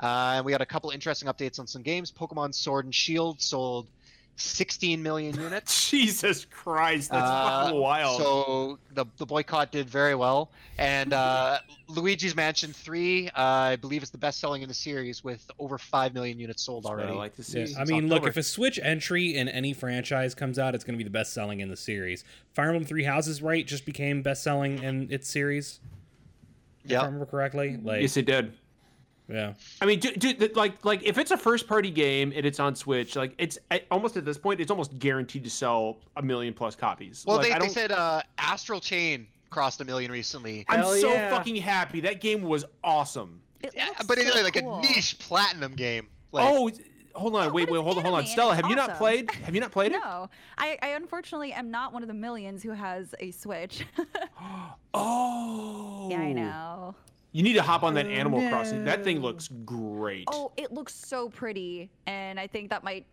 Uh, and we got a couple interesting updates on some games. Pokemon Sword and Shield sold 16 million units. Jesus Christ, that's Uh, fucking wild. So the, the boycott did very well. And uh, Luigi's Mansion 3, uh, I believe, is the best selling in the series with over 5 million units sold That's already. I like to see. Yeah, I It's mean, look, if a Switch entry in any franchise comes out, it's going to be the best selling in the series. Fire Emblem Three Houses, right, just became best selling in its series. If I remember correctly. Like, yes, it did. Yeah. I mean, dude, dude, like, like if it's a first-party game and it's on Switch, like, it's almost at this point, it's almost guaranteed to sell a million plus copies. Well, like, they, I they don't, said uh, Astral Chain crossed a million recently. I'm Hell so yeah. fucking happy. That game was awesome. It Yeah, looks but it's so like cool. a niche platinum game. Like, oh, hold on, No, wait, wait, hold on, hold on. Stella, it's have you not played? Have you not played it? No, I, I unfortunately am not one of the millions who has a Switch. Oh. yeah, I know. You need to hop on that Oh, Animal Crossing. That thing looks great. Oh, it looks so pretty, and I think that might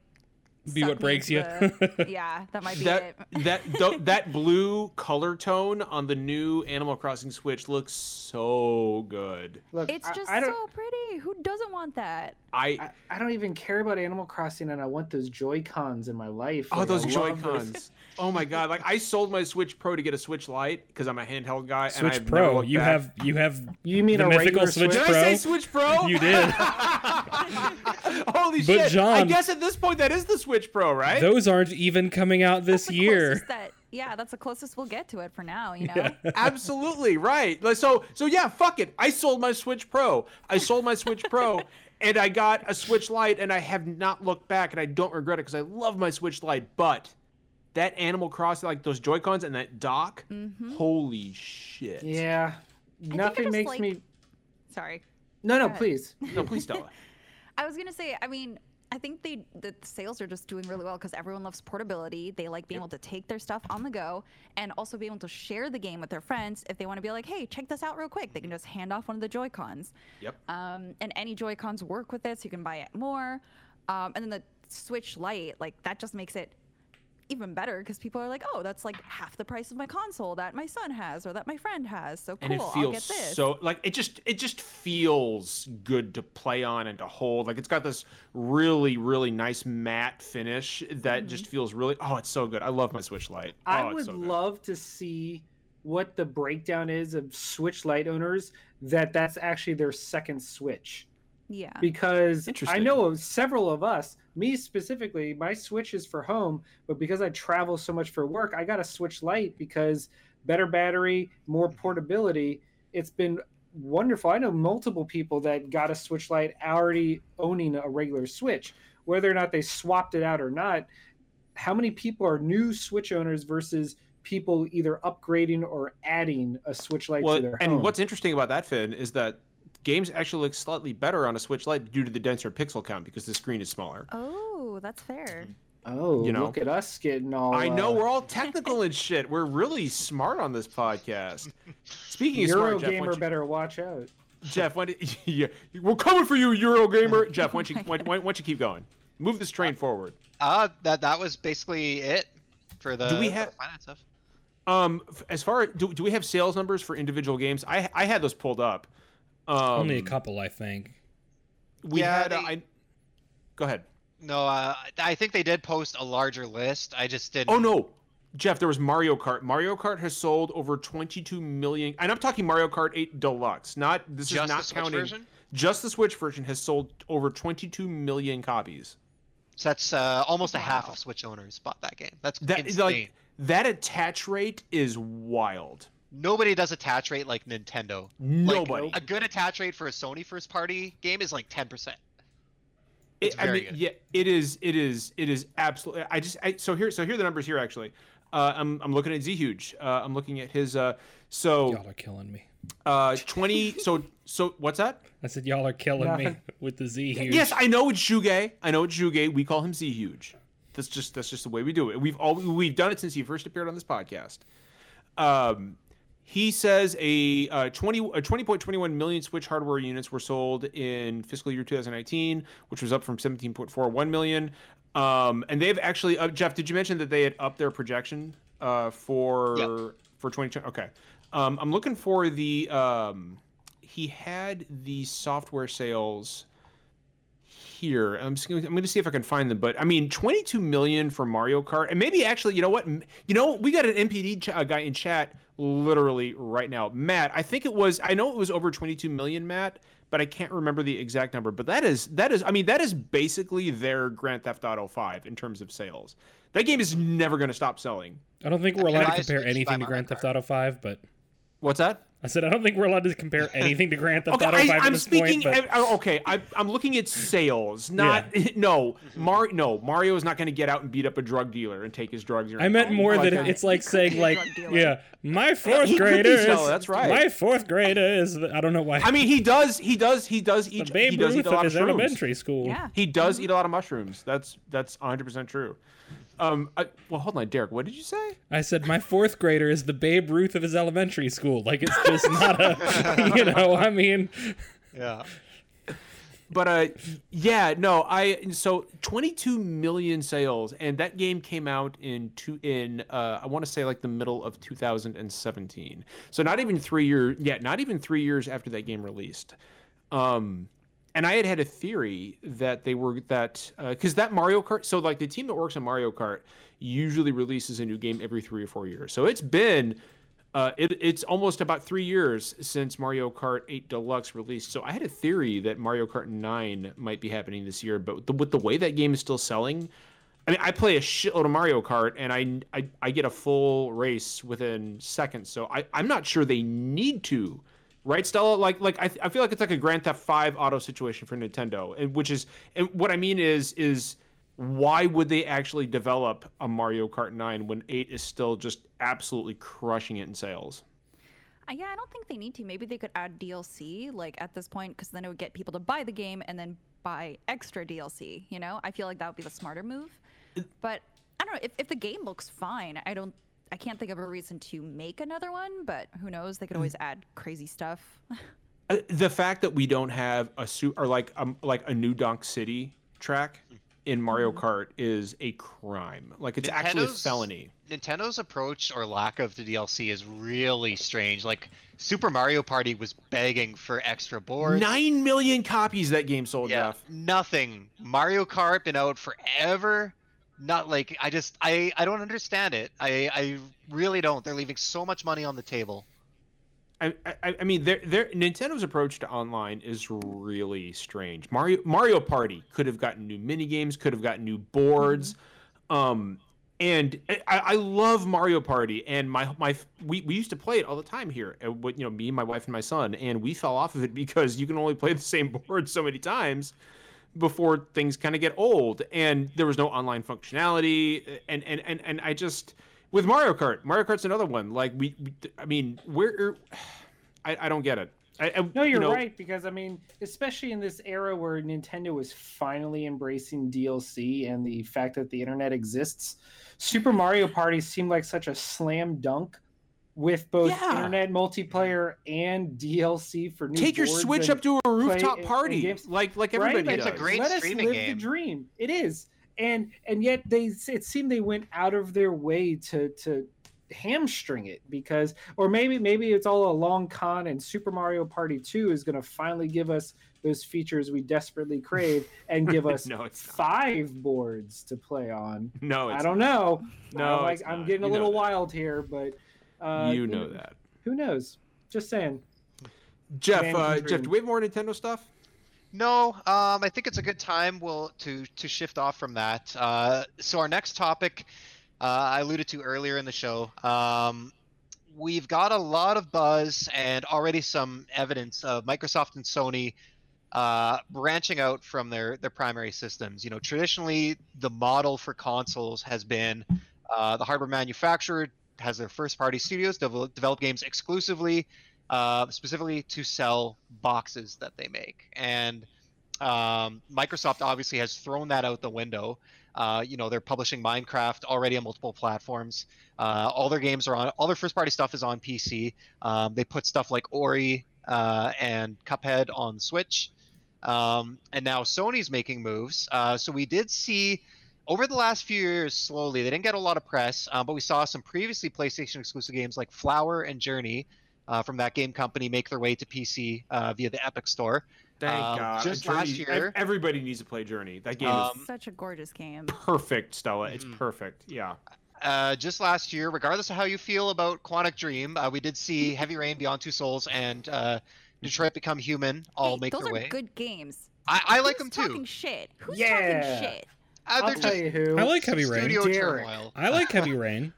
Be what breaks you. the- yeah, that might be that it. that th- that blue color tone on the new Animal Crossing Switch looks so good. Look, It's I- just I, so pretty. Who doesn't want that? I I, I don't even care about Animal Crossing, and I want those Joy Cons in my life. oh Like, those I Joy those- Cons. Oh my god! Like I sold my Switch Pro to get a Switch Lite because I'm a handheld guy. and Switch I've never Pro. You back. have you have You mean The a mythical regular Switch Pro? Did I say Switch Pro? You did. Holy But shit! I guess at this point that is the Switch Pro, right? those aren't even coming out this That's the year. That, yeah, that's the closest we'll get to it for now. You know. Absolutely right. Like, So so yeah, fuck it. I sold my Switch Pro. I sold my Switch Pro, and I got a Switch Lite, and I have not looked back, and I don't regret it because I love my Switch Lite. But that Animal Crossing, like those Joy Cons and that dock, hmm holy shit. Yeah, I nothing makes like- me. Sorry. No, no, please. No, please Stella. I was gonna say, I mean, I think they the sales are just doing really well because everyone loves portability. They like being able to take their stuff on the go and also be able to share the game with their friends. If they want to be like, hey, check this out real quick, they can just hand off one of the Joy Cons. Yep. Um, and any Joy Cons work with it, so you can buy it more. Um, and then the Switch Lite, like that just makes it even better because people are like, oh, that's like half the price of my console that my son has or that my friend has. So cool, and it I'll get this. so like it just it just feels good to play on and to hold like it's got this really really nice matte finish that Mm-hmm. just feels really oh it's so good i love my Switch Lite oh, I would so love to see what the breakdown is of Switch Lite owners that that's actually their second Switch. Yeah. because I know of several of us, me specifically, my Switch is for home, but because I travel so much for work, I got a Switch Lite because better battery, more mm-hmm. portability. It's been wonderful. I know multiple people that got a Switch Lite already owning a regular Switch, whether or not they swapped it out or not. How many people are new Switch owners versus people either upgrading or adding a Switch Lite well to their and home? And what's interesting about that finn is that games actually look slightly better on a Switch Lite due to the denser pixel count because the screen is smaller Oh. That's fair. Oh, You know. look at us getting all. I know uh, we're all technical and shit. We're really smart on this podcast. Speaking of smart, Jeff, Eurogamer you- better watch out. Jeff, when yeah, we're coming for you, Eurogamer. Jeff, why don't you why, why, why don't you keep going? Move this train forward. Uh, that that was basically it for the, Do we have- the finance stuff. Um, as far do, do we have sales numbers for individual games? I I had those pulled up. Um, Only a couple, I think. We Yeah, had. uh, they- I. Go ahead. No, uh, I think they did post a larger list. I just didn't. Oh no, Jeff, there was Mario Kart. Mario Kart has sold over 22 million, and I'm talking Mario Kart 8 Deluxe. Not this just is not the counting. version. Just the Switch version has sold over 22 million copies. So that's uh, almost a half of Switch owners bought that game. That's That is insane. like that attach rate is wild. Nobody does attach rate like Nintendo. Nobody. A good attach rate for a Sony first party game is like 10%. It- It's I very mean, good. yeah, it is. It is. It is absolutely. I just. I, so here. So here are the numbers here. Actually, uh, I'm. I'm looking at Z Huge. Uh, I'm looking at his. Uh, so Y'all are killing me. uh, 20. So so what's that? I said y'all are killing me with the Z huge. Yes, I know it's Zhuge. I know it's Zhuge. We call him Z Huge. That's just that's just the way we do it. We've all we've done it since he first appeared on this podcast. Um, he says a uh, 20 a 20.21 million Switch hardware units were sold in fiscal year 2019, which was up from 17.41 million. Um, and they've actually uh, Jeff, did you mention that they had upped their projection uh, for Yep. for 2020? Okay. Um, I'm looking for the um, he had the software sales here. I'm just gonna, I'm going to see if I can find them. But I mean, 22 million for Mario Kart, and maybe actually, you know what? You know, we got an NPD ch- uh, guy in chat literally right now, Matt. I think it was. I know it was over 22 million, Matt, but I can't remember the exact number. But that is that is. I mean, that is basically their Grand Theft Auto 5 in terms of sales. That game is never going to stop selling. I don't think we're allowed to Rise compare anything to Grand Theft Auto 5, but What's that? I said I don't think we're allowed to compare anything to Grand Theft Okay, Auto 5 I, at I'm this speaking. point. But uh, okay, I, I'm looking at sales, not no. Mar no Mario is not going to get out and beat up a drug dealer and take his drugs. or I meant more like that that. it's like saying like, yeah, my fourth he could be grader is that's right. My fourth grader is I don't know why. I mean, he does. He does. He does the eat. Babe He does Ruth eat a lot of of elementary school. Yeah. He does eat a lot of mushrooms. That's that's 100 percent true. Um. I, well, hold on, Derek. What did you say? I said my fourth grader is the Babe Ruth of his elementary school. Like it's just not a, you know. I mean, Yeah. But uh, yeah, no, I so 22 million sales, and that game came out in two in uh, I want to say like the middle of 2017. So not even three years, yeah, not even three years after that game released. Um, and I had had a theory that they were that because that Mario Kart, so like the team that works on Mario Kart usually releases a new game every three or four years. So it's been uh, it, it's almost about three years since Mario Kart 8 Deluxe released. So I had a theory that Mario Kart 9 might be happening this year, but the, with the way that game is still selling, I mean, I play a shitload of Mario Kart and I, I, I get a full race within seconds. So I, I'm not sure they need to. Right, Stella? Like, like I, I feel like it's like a Grand Theft Five auto situation for Nintendo, and which is, and what I mean is, is why would they actually develop a Mario Kart 9 when 8 is still just absolutely crushing it in sales? Uh, yeah, I don't think they need to. Maybe they could add DLC like at this point because then it would get people to buy the game and then buy extra DLC. You know, I feel like that would be the smarter move. But I don't know if, if the game looks fine. I don't. I can't think of a reason to make another one. But who knows? They could always add crazy stuff. Uh, the fact that we don't have a suit or like um like a new Donk City track in Mario Kart is a crime. Like it's actually a felony. Nintendo's approach or lack of the DLC is really strange. Like Super Mario Party was begging for extra boards. Nine million copies that game sold, yeah, Jeff. nothing. Mario Kart been out forever. Not like I just I I don't understand it. I I really don't. They're leaving so much money on the table. I, I, I mean, their, their Nintendo's approach to online is really strange. Mario Mario Party could have gotten new mini games, could have gotten new boards, um, and I, I love Mario Party. And my my we, we used to play it all the time here. uh, With you know me, my wife, and my son, and we fell off of it because you can only play the same board so many times before things kind of get old and there was no online functionality and and and, and i just with mario kart mario kart's another one like we, we i mean where er, I, I don't get it. I, I- No, you're you know, right because I mean, especially in this era where Nintendo is finally embracing DLC and the fact that the internet exists, Super Mario Party seemed like such a slam dunk with both Yeah. internet multiplayer and DLC for new Take your Switch up to a rooftop in- in party, games. like like Right? everybody It's a does. great Let us streaming live the dream. It is, and and yet they it seemed they went out of their way to to hamstring it because or maybe maybe it's all a long con and super mario party 2 is going to finally give us those features we desperately crave and give us No, it's not. five boards to play on No, it's i don't know No, I'm, like, I'm getting a You know little wild here but uh, you know that. who knows just saying Jeff, uh, Jeff, do we have more Nintendo stuff? No, um, I think it's a good time we'll, to to shift off from that. Uh, so our next topic, uh, I alluded to earlier in the show. Um, we've got a lot of buzz and already some evidence of Microsoft and Sony uh, branching out from their their primary systems. You know, traditionally the model for consoles has been uh, the hardware manufacturer has their first party studios develop, develop games exclusively uh, specifically to sell boxes that they make. And um, Microsoft obviously has thrown that out the window. Uh, you know, they're publishing Minecraft already on multiple platforms. Uh, all their games are on, all their first party stuff is on PC. Um, they put stuff like Ori uh, and Cuphead on Switch. Um, and now Sony's making moves. Uh, so we did see over the last few years, slowly, they didn't get a lot of press, uh, but we saw some previously PlayStation exclusive games like Flower and Journey uh, from thatgamecompany make their way to PC uh, via the Epic Store. Thank Um, God. just Journey- last year- everybody needs to play Journey. That game Um, is Such a gorgeous game. perfect, Stella. It's Mhm. perfect. Yeah. Uh, just last year, regardless of how you feel about Quantic Dream, uh, we did see Heavy Rain, Beyond Two Souls, and uh, Detroit Become Human all Hey, make those their are way. good games. I, I like Who's them too. Talking shit. Who's Yeah. talking shit? I'll they're tell just you who I like Heavy Rain. studio Derek. turmoil. I like Heavy Rain.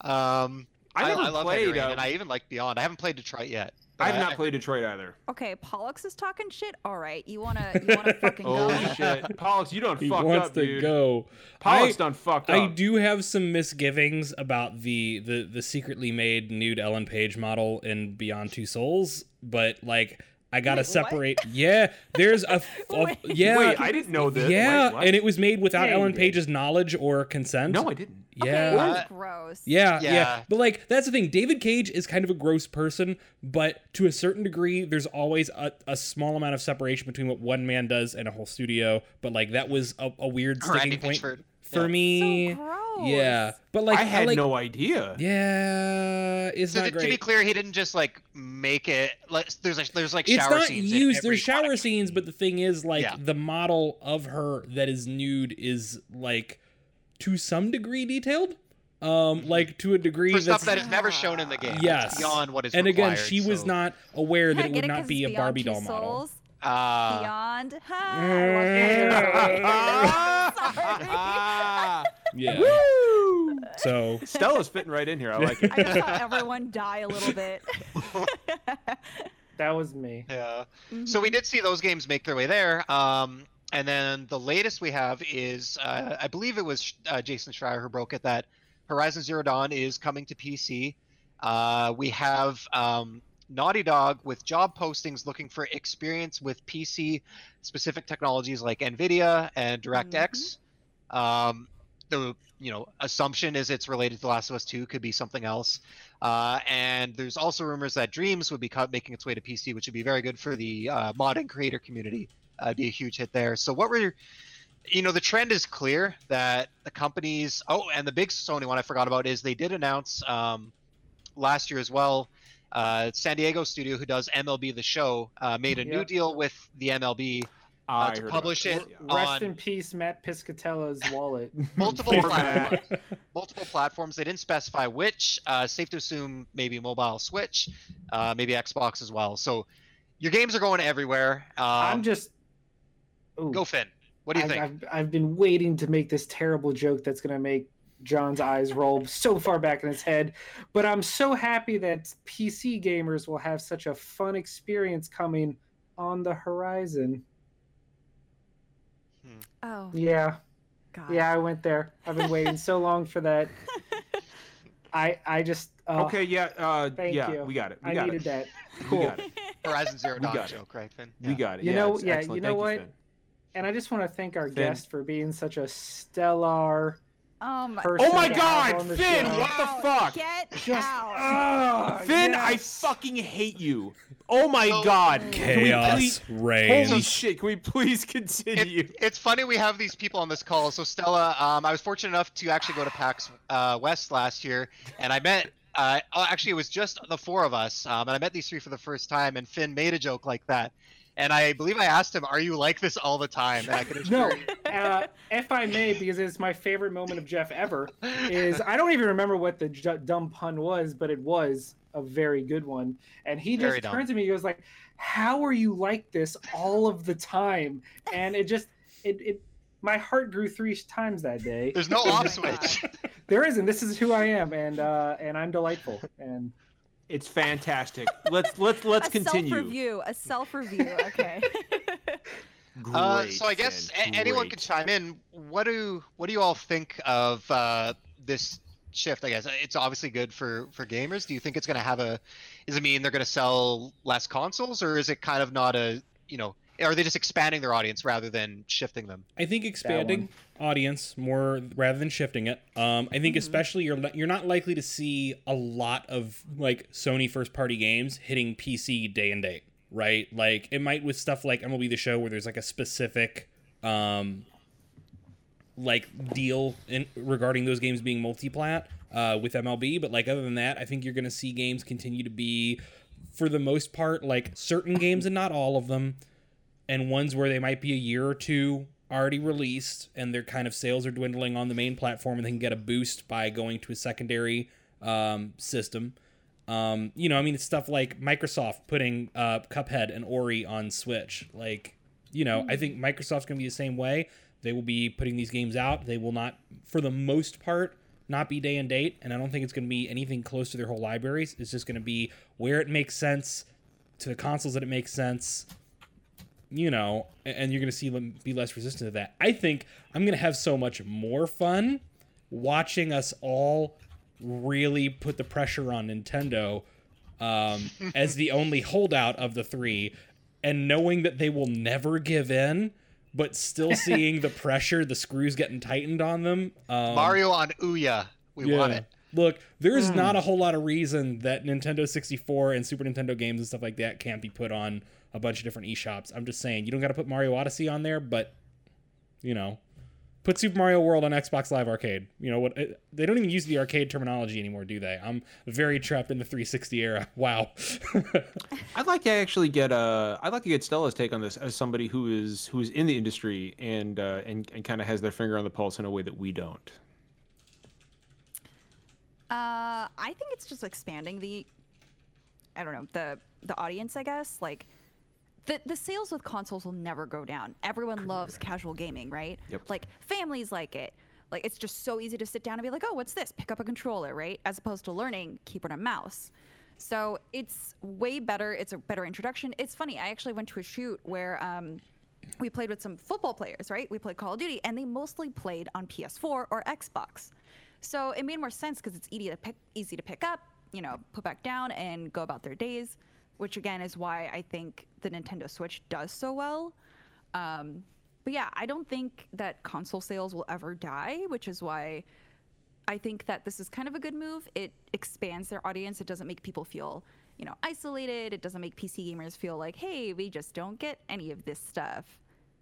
Um, I never love played. Heavy Rain, uh, and I even like Beyond. I haven't played Detroit yet. I have not played Detroit either. Okay, Pollux is talking shit. All right, you wanna you wanna fucking Oh go? shit, Pollux, you don't He fucked wants up, to dude. go. Pollux I- done fucked up. I do have some misgivings about the, the the secretly made nude Ellen Page model in Beyond Two Souls, but like I gotta Wait, what? separate. Yeah, there's a, f- a- Wait. yeah Wait, I didn't know this. yeah, Wait, and it was made without Yeah, Ellen did. Page's knowledge or consent. No, I didn't. Okay, yeah. that's Uh, gross. Yeah, yeah, Yeah. But like that's the thing. David Cage is kind of a gross person, but to a certain degree, there's always a, a small amount of separation between what one man does and a whole studio. But like that was a, a weird Or Andy sticking point Pitchford. for Yeah. me. So gross. yeah, but like I had like, no idea. Yeah, it's So not to, to be clear, he didn't just like make it. Like there's like there's like it's shower not scenes. used. There's shower Quantic scenes, but the thing is, like, Yeah. the model of her that is nude is like to some degree detailed. Um, like to a degree for stuff that's that is never shown in the game. Yes. It's beyond what is and again, required, she was not aware that it would it not 'cause be a Barbie Two doll model. Souls. Uh, Beyond. Ha, Yeah. Woo! So Stella's fitting right in here. I like it. I just saw everyone die a little bit. that was me yeah. Mm-hmm. So we did see those games make their way there. Um, and then the latest we have is, uh, I believe it was uh, Jason Schreier who broke it that Horizon Zero Dawn is coming to PC. Uh, we have um, Naughty Dog with job postings looking for experience with PC specific technologies like NVIDIA and DirectX. Um, the you know assumption is it's related to The Last of Us 2, could be something else. Uh, and there's also rumors that Dreams would be cut, making its way to PC, which would be very good for the uh, mod and creator community. Uh, be a huge hit there. So what were you know, the trend is clear that the companies. Oh, and the big Sony one I forgot about is they did announce um, last year as well. Uh, San Diego studio who does MLB The Show uh, made a new deal with the MLB I to publish about it rest on- in peace Mat Piscatella's wallet multiple platforms. Multiple platforms. They didn't specify which. Uh, safe to assume maybe mobile Switch, uh, maybe Xbox as well. So your games are going everywhere. Um, i'm just Ooh. go Finn. What do you I've, think? I've, I've been waiting to make this terrible joke that's going to make John's eyes roll so far back in his head. But I'm so happy that PC gamers will have such a fun experience coming on the horizon. Oh Yeah, God. yeah, I went there. I've been waiting so long for that. I I just uh, Okay, yeah, uh, Thank yeah, you. we got it. We I got needed it. that. We Cool. got it. Horizon Zero We Dawn got it. joke, right, Finn? We got it. You yeah, know- it's yeah, you know Thank what? Finn. And I just want to thank our Finn. guest for being such a stellar Um, person. Oh my God, Finn, show. what the fuck? Get Just out. ah, Finn, I fucking hate you. Oh my So- god. Can we Chaos please- reigns. Holy shit, can we please continue? It, it's funny we have these people on this call. So Stella, um, I was fortunate enough to actually go to PAX uh, West last year, and I met. Uh, oh, actually, it was just the four of us, um, and I met these three for the first time. And Finn made a joke like that, and I believe I asked him, "Are you like this all the time?" And I can No, assure you, uh, if I may, because it's my favorite moment of Jeff ever, is I don't even remember what the j- dumb pun was, but it was a very good one. And he Very just dumb. turned to me, he goes like, "How are you like this all of the time?" And it just, it, it, my heart grew three times that day. there's no off switch. There isn't. This is who I am, and uh, and I'm delightful. And It's fantastic. Let's let's let's a continue. self-review. A self-review. Okay. Uh, Great, so I guess a- anyone great. can chime in. What do what do you all think of uh, this shift? I guess it's obviously good for for gamers. Do you think it's going to have a? Does it mean they're going to sell less consoles, or is it kind of not a you know? Are they just expanding their audience rather than shifting them? I think expanding audience more rather than shifting it. Um, I think Mhm. especially you're you're not likely to see a lot of like Sony first party games hitting PC day and date, right? Like it might with stuff like MLB the Show where there's like a specific um like deal in regarding those games being multi-plat uh, with MLB, but like other than that, I think you're going to see games continue to be for the most part like certain games and not all of them and ones where they might be a year or two already released and their kind of sales are dwindling on the main platform and they can get a boost by going to a secondary um, system. Um, you know, I mean, it's stuff like Microsoft putting uh, Cuphead and Ori on Switch. Like, you know, I think Microsoft's going to be the same way. They will be putting these games out. They will not, for the most part, not be day and date. And I don't think it's going to be anything close to their whole libraries. It's just going to be where it makes sense to the consoles that it makes sense you know, and you're going to see them be less resistant to that. I think I'm going to have so much more fun watching us all really put the pressure on Nintendo um, as the only holdout of the three, and knowing that they will never give in, but still seeing the pressure, the screws getting tightened on them. Um, Mario on Ouya, we want it. Look, there's Hmm. not a whole lot of reason that Nintendo 64 and Super Nintendo games and stuff like that can't be put on a bunch of different eShops. I'm just saying, you don't got to put Mario Odyssey on there, but you know, put Super Mario World on Xbox Live Arcade. You know what? it- They don't even use the arcade terminology anymore, do they? I'm very trapped in the 360 era. Wow. I'd like to actually get uh I'd like to get Stella's take on this as somebody who is who is in the industry and uh and, and kind of has their finger on the pulse in a way that we don't. Uh, I think it's just expanding the, I don't know, the the audience. I guess like, the the sales with consoles will never go down. Everyone loves casual gaming, right? Yep. Like families like it. Like it's just so easy to sit down and be like, oh, what's this? Pick up a controller, right? As opposed to learning keyboard and mouse. So it's way better. It's a better introduction. It's funny. I actually went to a shoot where um, we played with some football players, right? We played Call of Duty, and they mostly played on PS4 or Xbox. So it made more sense because it's easy to pick, easy to pick up, you know, put back down and go about their days. Which again is why I think the Nintendo Switch does so well. Um, but yeah, I don't think that console sales will ever die, which is why I think that this is kind of a good move. It expands their audience. It doesn't make people feel, you know, isolated. It doesn't make PC gamers feel like, hey, we just don't get any of this stuff.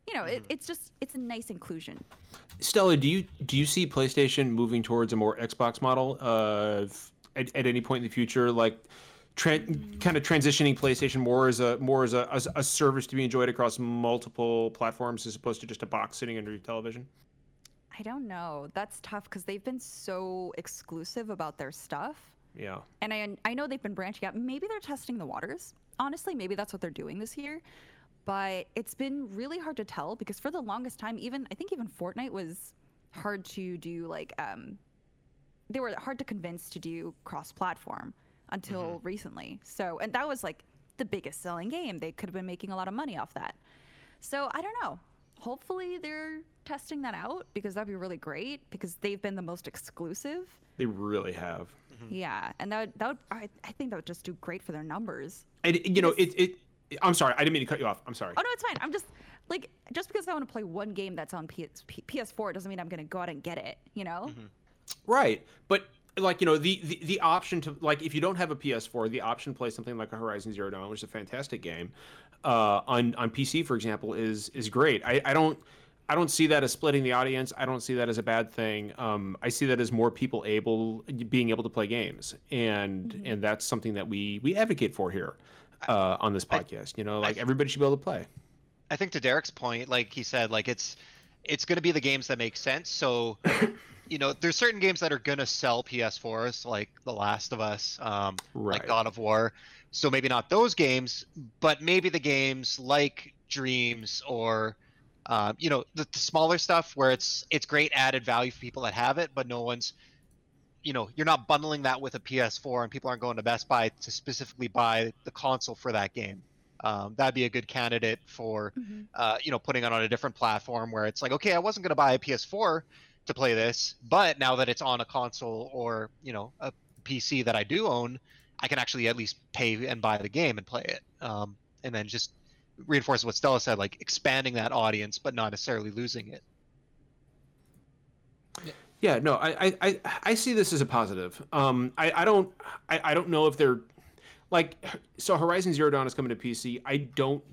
You know, it, it's just it's a nice inclusion. Stella, do you do you see PlayStation moving towards a more Xbox model uh at, at any point in the future like tran kind of transitioning PlayStation more as a more as a, as a service to be enjoyed across multiple platforms as opposed to just a box sitting under your television? I don't know. That's tough because they've been so exclusive about their stuff. Yeah. And I, I know they've been branching out. Maybe they're testing the waters. Honestly, maybe that's what they're doing this year. But it's been really hard to tell because for the longest time, even I think even Fortnite was hard to do. Like, um, they were hard to convince to do cross-platform until mm-hmm. recently. So, and that was like the biggest selling game. They could have been making a lot of money off that. So I don't know. Hopefully they're testing that out because that'd be really great because they've been the most exclusive. They really have. Mm-hmm. Yeah, and that would, that would I, I think that would just do great for their numbers. And you know, it it I'm sorry. I didn't mean to cut you off. I'm sorry. Oh no, it's fine. I'm just like just because I want to play one game that's on PS, P- PS4 doesn't mean I'm gonna go out and get it. You know? Mm-hmm. Right, but like you know the, the the option to like if you don't have a PS4, the option to play something like a Horizon Zero Dawn, which is a fantastic game, uh, on on PC, for example, is is great. I, I don't I don't see that as splitting the audience. I don't see that as a bad thing. Um, I see that as more people able being able to play games, and and that's something that we we advocate for here uh, on this podcast. You know, like everybody should be able to play. I think to Derek's point, like he said, like it's it's going to be the games that make sense. So, you know, there's certain games that are going to sell PS4s, like The Last of Us, um, Right. like God of War. So maybe not those games, but maybe the games like Dreams or, uh, you know, the, the smaller stuff where it's it's great added value for people that have it, but no one's, you know, you're not bundling that with a PS4, and people aren't going to Best Buy to specifically buy the console for that game. Um, that'd be a good candidate for Mhm. uh, you know, putting it on a different platform where it's like, okay, I wasn't going to buy a PS4 to play this, but now that it's on a console or you know a PC that I do own, I can actually at least pay and buy the game and play it. Um, and then just reinforce what Stella said, like expanding that audience, but not necessarily losing it. Yeah, no, I, I, I, see this as a positive. Um, I, I don't, I, I don't know if they're like, so Horizon Zero Dawn is coming to PC. I don't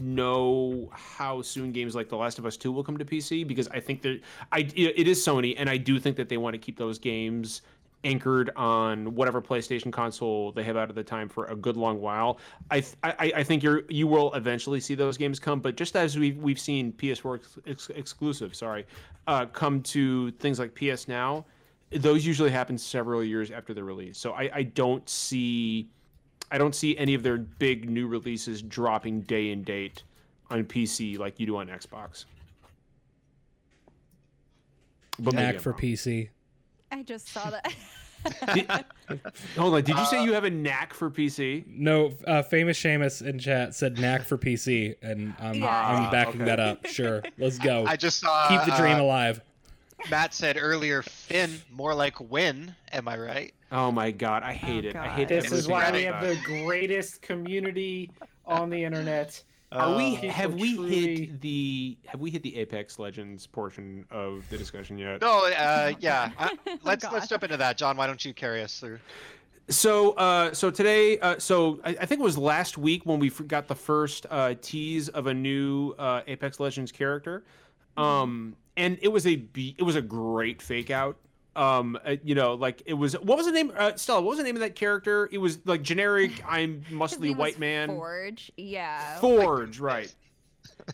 know how soon games like The Last of Us Two will come to PC because I think that I, it is Sony, and I do think that they want to keep those games anchored on whatever PlayStation console they have out at the time for a good long while. I, I, I think you're you will eventually see those games come, but just as we've we've seen PS4 ex- ex- exclusive, sorry, uh, come to things like PS Now, those usually happen several years after the release. So I, I don't see I don't see any of their big new releases dropping day and date on PC like you do on Xbox. But maybe Knack for wrong. PC. I just saw that. Did- hold on, did you say you have a knack for PC? No, uh, famous Seamus in chat said knack for PC, and I'm Yeah. I'm Ah, backing okay. that up. Sure, let's go. I just saw Keep the dream uh, alive. Matt said earlier, Finn, more like win. Am I right? Oh my god, I hate Oh, it. I God. hate This every is why we have the greatest community on the internet. Are we Uh, People have we truly- hit the have we hit the Apex Legends portion of the discussion yet? No, uh, yeah. I- Oh, let's God. let's jump into that, John. Why don't you carry us through? So, uh, so today, uh, so I, I think it was last week when we got the first uh, tease of a new uh, Apex Legends character, um, and it was a be- it was a great fake out. Um, uh, you know, like it was. What was the name? Uh, Stella, what was the name of that character? It was like generic. I'm muscly white man. Forge. Yeah. Forge, right?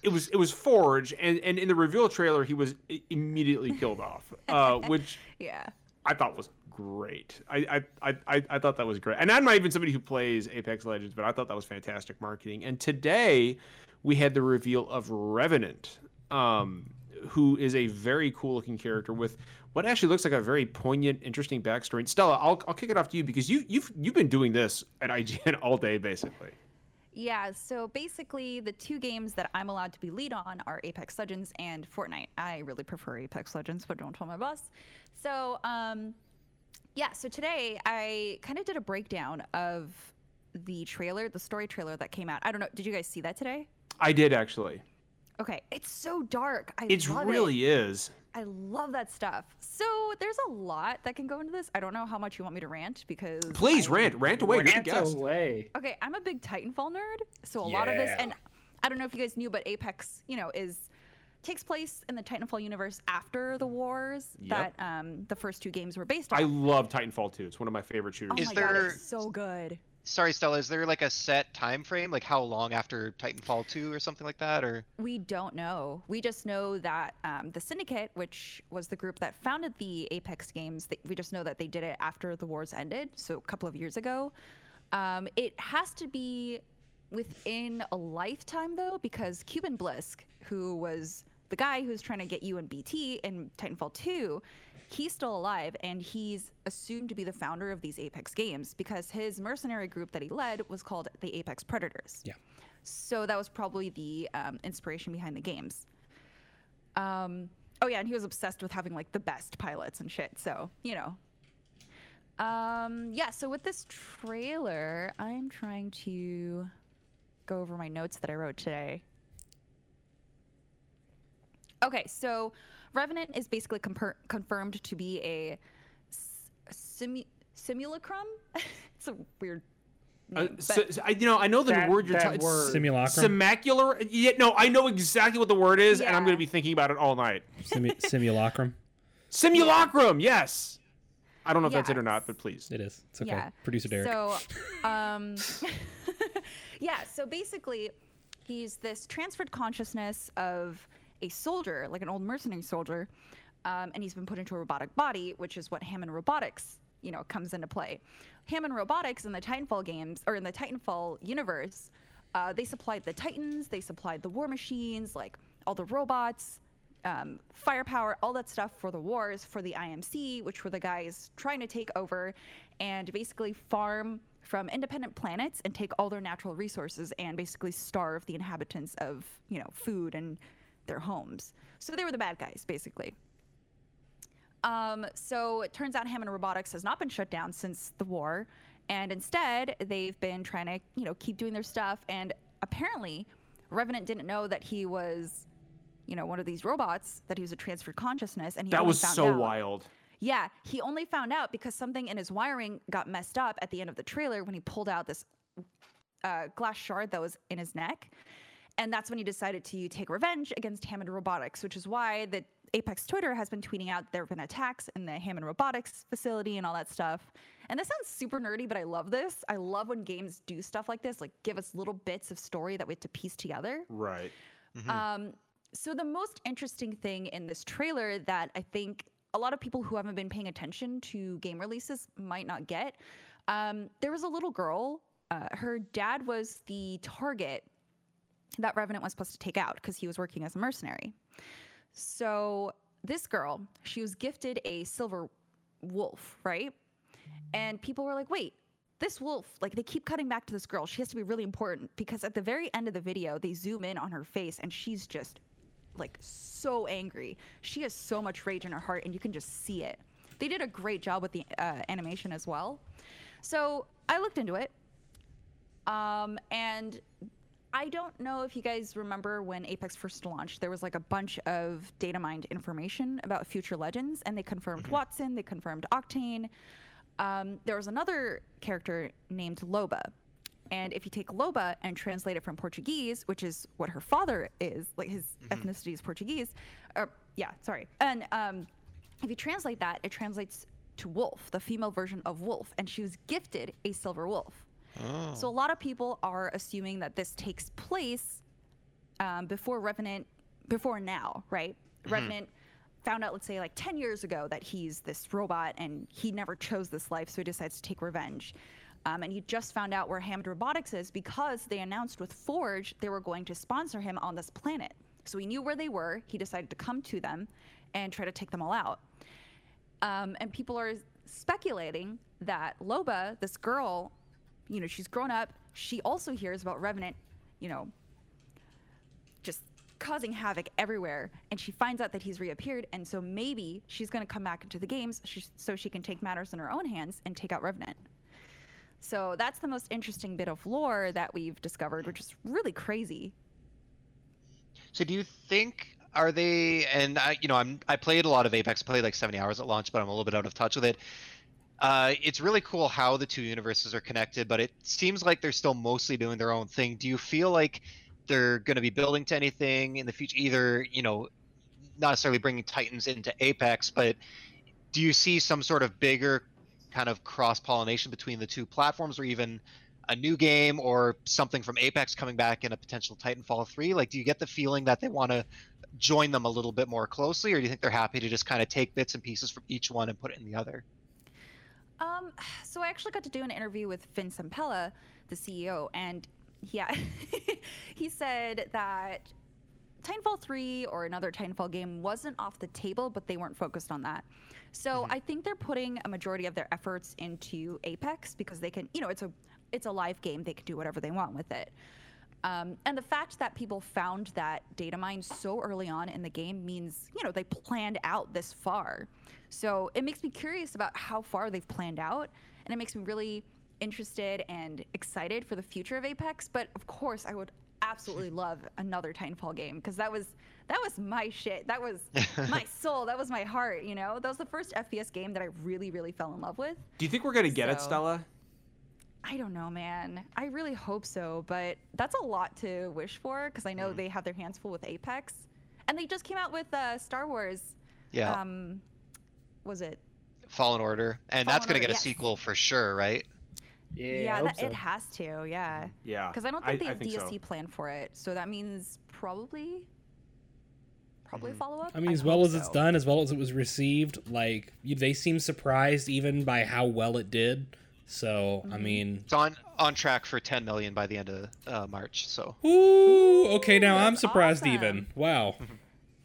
It was it was Forge, and and in the reveal trailer, he was immediately killed off, uh, which Yeah. I thought was great. I, I, I, I thought that was great. And I'm not even somebody who plays Apex Legends, but I thought that was fantastic marketing. And today we had the reveal of Revenant, um, who is a very cool looking character with what actually looks like a very poignant, interesting backstory. Stella, I'll, I'll kick it off to you because you you've you've been doing this at IGN all day basically. Yeah, so basically, the two games that I'm allowed to be lead on are Apex Legends and Fortnite. I really prefer Apex Legends, but don't tell my boss. So, um, yeah, so today I kind of did a breakdown of the trailer, the story trailer that came out. I don't know, did you guys see that today? I did actually. Okay, it's so dark. I It love really is. I love that stuff. So there's a lot that can go into this. I don't know how much you want me to rant because Please I- rant, rant away. Rant away. Okay, I'm a big Titanfall nerd, so a lot of this, and I don't know if you guys knew, but Apex, you know, is takes place in the Titanfall universe after the wars Yep. that um, the first two games were based on. I love Titanfall 2. It's one of my favorite shooters. oh Is my god, it's so good. Sorry, Stella. Is there like a set time frame, like how long after Titanfall 2 or something like that, or? We don't know. We just know that um, the Syndicate, which was the group that founded the Apex games, they, we just know that they did it after the wars ended, so a couple of years ago. Um, it has to be within a lifetime, though, because Kuben Blisk, who was the guy who's trying to get you in BT in Titanfall 2, he's still alive and he's assumed to be the founder of these Apex games because his mercenary group that he led was called the Apex Predators. Yeah. So that was probably the um, inspiration behind the games. Um, oh yeah, and he was obsessed with having like the best pilots and shit. So you know. Um, yeah. So with this trailer, I'm trying to go over my notes that I wrote today. Okay, so Revenant is basically compir- confirmed to be a simu- simulacrum. it's a weird Uh, so, so I, you know, I know the That- word you're that talking. word. Simulacrum. Simulacrum. Yeah, no, I know exactly what the word is, and I'm going to be thinking about it all night. Simu- simulacrum. Simulacrum. Yes. I don't know if that's it or not, but please. It is. It's okay. Yeah. Producer Derek. So, um, yeah. So basically, he's this transferred consciousness of a soldier, like an old mercenary soldier, um, and he's been put into a robotic body, which is what Hammond Robotics, you know, comes into play. Hammond Robotics in the Titanfall games, or in the Titanfall universe, uh, they supplied the Titans, they supplied the war machines, like all the robots, um, firepower, all that stuff for the wars for the IMC, which were the guys trying to take over and basically farm from independent planets and take all their natural resources and basically starve the inhabitants of you know food and their homes. So they were the bad guys, basically. Um, so it turns out Hammond Robotics has not been shut down since the war, and instead they've been trying to, you know, keep doing their stuff. And apparently, Revenant didn't know that he was, you know, one of these robots, that he was a transferred consciousness, and he That was found so out- wild. Yeah, he only found out because something in his wiring got messed up at the end of the trailer when he pulled out this uh, glass shard that was in his neck. And that's when he decided to take revenge against Hammond Robotics, which is why the Apex Twitter has been tweeting out there have been attacks in the Hammond Robotics facility and all that stuff. And this sounds super nerdy, but I love this. I love when games do stuff like this, like give us little bits of story that we have to piece together. Right. Um, so the most interesting thing in this trailer that I think a lot of people who haven't been paying attention to game releases might not get, um, there was a little girl. Uh, her dad was the target that Revenant was supposed to take out because he was working as a mercenary. So this girl, she was gifted a silver wolf, right? And people were like, wait, this wolf, like they keep cutting back to this girl. She has to be really important because at the very end of the video, they zoom in on her face and she's just like so angry. She has so much rage in her heart and you can just see it. They did a great job with the uh, animation as well. So I looked into it. Um, and I don't know if you guys remember when Apex first launched, there was like a bunch of data mined information about future legends, and they confirmed Wattson, they confirmed Octane. Um, there was another character named Loba. And if you take Loba and translate it from Portuguese, which is what her father is, like his ethnicity is Portuguese, or yeah, sorry. And um, if you translate that, it translates to wolf, the female version of wolf, and she was gifted a silver wolf. So a lot of people are assuming that this takes place um, before Revenant, before now, right? Revenant found out, let's say, like 10 years ago that he's this robot and he never chose this life, so he decides to take revenge. Um, and he just found out where Hammond Robotics is because they announced with Forge they were going to sponsor him on this planet. So he knew where they were. He decided to come to them and try to take them all out. Um, and people are speculating that Loba, this girl, you know, she's grown up. She also hears about Revenant, you know, just causing havoc everywhere. And she finds out that he's reappeared. And so maybe she's going to come back into the games so she can take matters in her own hands and take out Revenant. So that's the most interesting bit of lore that we've discovered, which is really crazy. So do you think are they and I you know I'm I played a lot of Apex, I played like 70 hours at launch, but I'm a little bit out of touch with it. Uh, it's really cool how the two universes are connected, but it seems like they're still mostly doing their own thing. Do you feel like they're going to be building to anything in the future? Either you know, not necessarily bringing Titans into Apex, but do you see some sort of bigger kind of cross pollination between the two platforms, or even a new game or something from Apex coming back in a potential Titanfall 3? Like, do you get the feeling that they want to join them a little bit more closely, or do you think they're happy to just kind of take bits and pieces from each one and put it in the other? Um, so I actually got to do an interview with Vince Zampella, the CEO, and yeah, he said that Titanfall 3 or another Titanfall game wasn't off the table, but they weren't focused on that. So I think they're putting a majority of their efforts into Apex because they can, you know, it's a it's a live game. They can do whatever they want with it. Um, and the fact that people found that data mine so early on in the game means, you know, they planned out this far. So it makes me curious about how far they've planned out. And it makes me really interested and excited for the future of Apex, but of course I would absolutely love another Titanfall game because that was that was my shit. That was my soul. That was my heart. You know, that was the first FPS game that I really, really fell in love with. Do you think we're gonna get it, Stella? I don't know, man. I really hope so, but that's a lot to wish for because I Mm. know they have their hands full with Apex, and they just came out with uh, Star Wars. Yeah, Um, was it? Fallen Order, and that's gonna get a yes. sequel for sure, right? Yeah, I hope that, so. it has to. Yeah, Yeah. because I don't think they have think so. DLC planned for it, so that means probably, probably Mhm. follow up. I mean, as hope well as it's done, as well as it was received, like they seem surprised even by how well it did. So I Mhm. mean, It's on on track for 10 million by the end of uh, March. So ooh, okay, now I'm surprised awesome. even. Wow.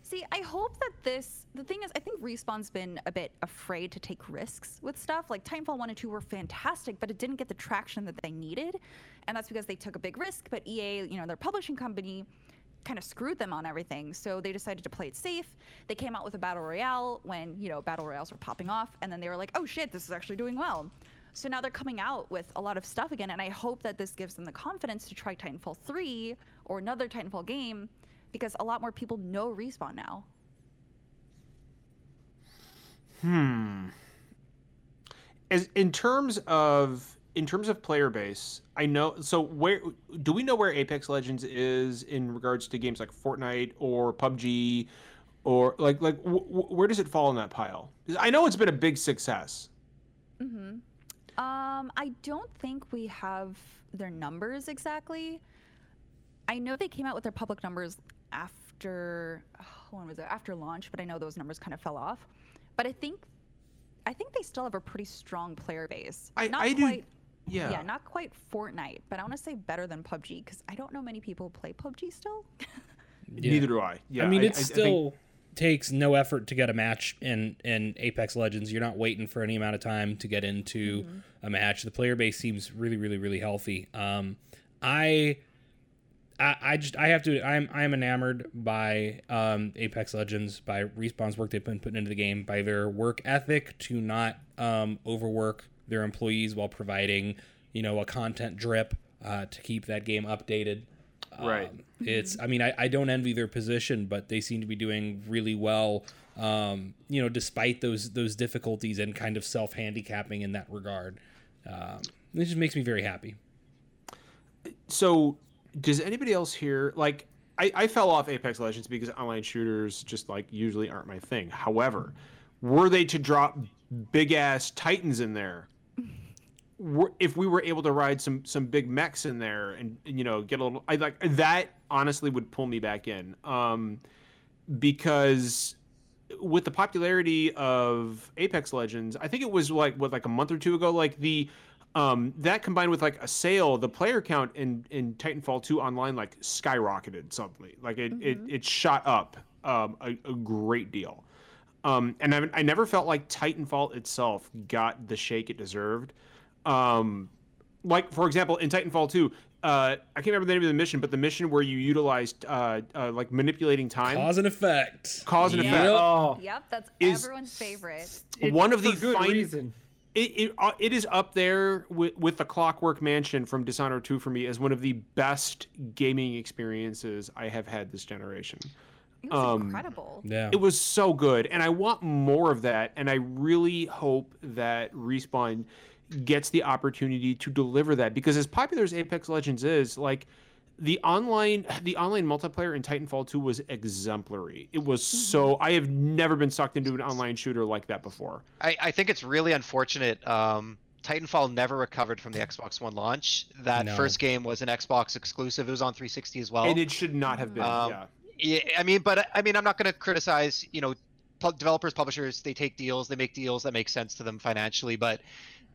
See, I hope that this. The thing is, I think Respawn's been a bit afraid to take risks with stuff. Like Titanfall 1 and 2 were fantastic, but it didn't get the traction that they needed. And that's because they took a big risk, but EA, you know, their publishing company, kind of screwed them on everything. So they decided to play it safe. They came out with a Battle Royale when, you know, Battle Royales were popping off. And then they were like, oh shit, this is actually doing well. So now they're coming out with a lot of stuff again. And I hope that this gives them the confidence to try Titanfall 3 or another Titanfall game because a lot more people know Respawn now. Hmm. As in terms of in terms of player base, I know. So where do we know where Apex Legends is in regards to games like Fortnite or PUBG, or like like w- w- where does it fall in that pile? I know it's been a big success. Mm-hmm. Um, I don't think we have their numbers exactly. I know they came out with their public numbers after oh, when was it? After launch, but I know those numbers kind of fell off. But I think I think they still have a pretty strong player base. I- not I do- quite Yeah. yeah, not quite Fortnite, but I want to say better than PUBG because I don't know many people play PUBG still. Yeah. Neither do I. Yeah. I mean, it I think- still takes no effort to get a match in in Apex Legends. You're not waiting for any amount of time to get into Mm-hmm. a match. The player base seems really, really, really healthy. Um, I. I, I just I have to I'm I'm enamored by um, Apex Legends by Respawn's work they've been putting into the game by their work ethic to not um, overwork their employees while providing you know a content drip uh, to keep that game updated. Right. Um, it's I mean I, I don't envy their position, but they seem to be doing really well. Um, you know, despite those those difficulties and kind of self handicapping in that regard. Um, it just makes me very happy. So, does anybody else here like? I, I fell off Apex Legends because online shooters just like usually aren't my thing. However, were they to drop big ass titans in there, if we were able to ride some some big mechs in there and you know get a little, I like that. Honestly, would pull me back in, um, because with the popularity of Apex Legends, I think it was like what like a month or two ago, like the um, that combined with like a sale, the player count in in Titanfall 2 online like skyrocketed suddenly. Like it it, it shot up um, a, a great deal. Um, and I, I never felt like Titanfall itself got the shake it deserved. Um, like for example, in Titanfall 2, uh, I can't remember the name of the mission, but the mission where you utilized uh, uh, like manipulating time, Cause and effect. cause and Yep. effect. Oh, Yep, that's everyone's favorite. it- One of for the good fine- reason. It, it, uh, it is up there with, with the Clockwork Mansion from Dishonored 2 for me as one of the best gaming experiences I have had this generation. It was Um, incredible. Yeah. It was so good, and I want more of that. And I really hope that Respawn gets the opportunity to deliver that because as popular as Apex Legends is, like the online the online multiplayer in Titanfall 2 was exemplary. It was so I have never been sucked into an online shooter like that before. I, I think it's really unfortunate. Um, Titanfall never recovered from the Xbox One launch. That No. first game was an Xbox exclusive. It was on 360 as well. and it should not have been. Um, yeah. Yeah, I mean, but I mean, I'm not going to criticize. You know, pu- developers, publishers, they take deals, they make deals that make sense to them financially. But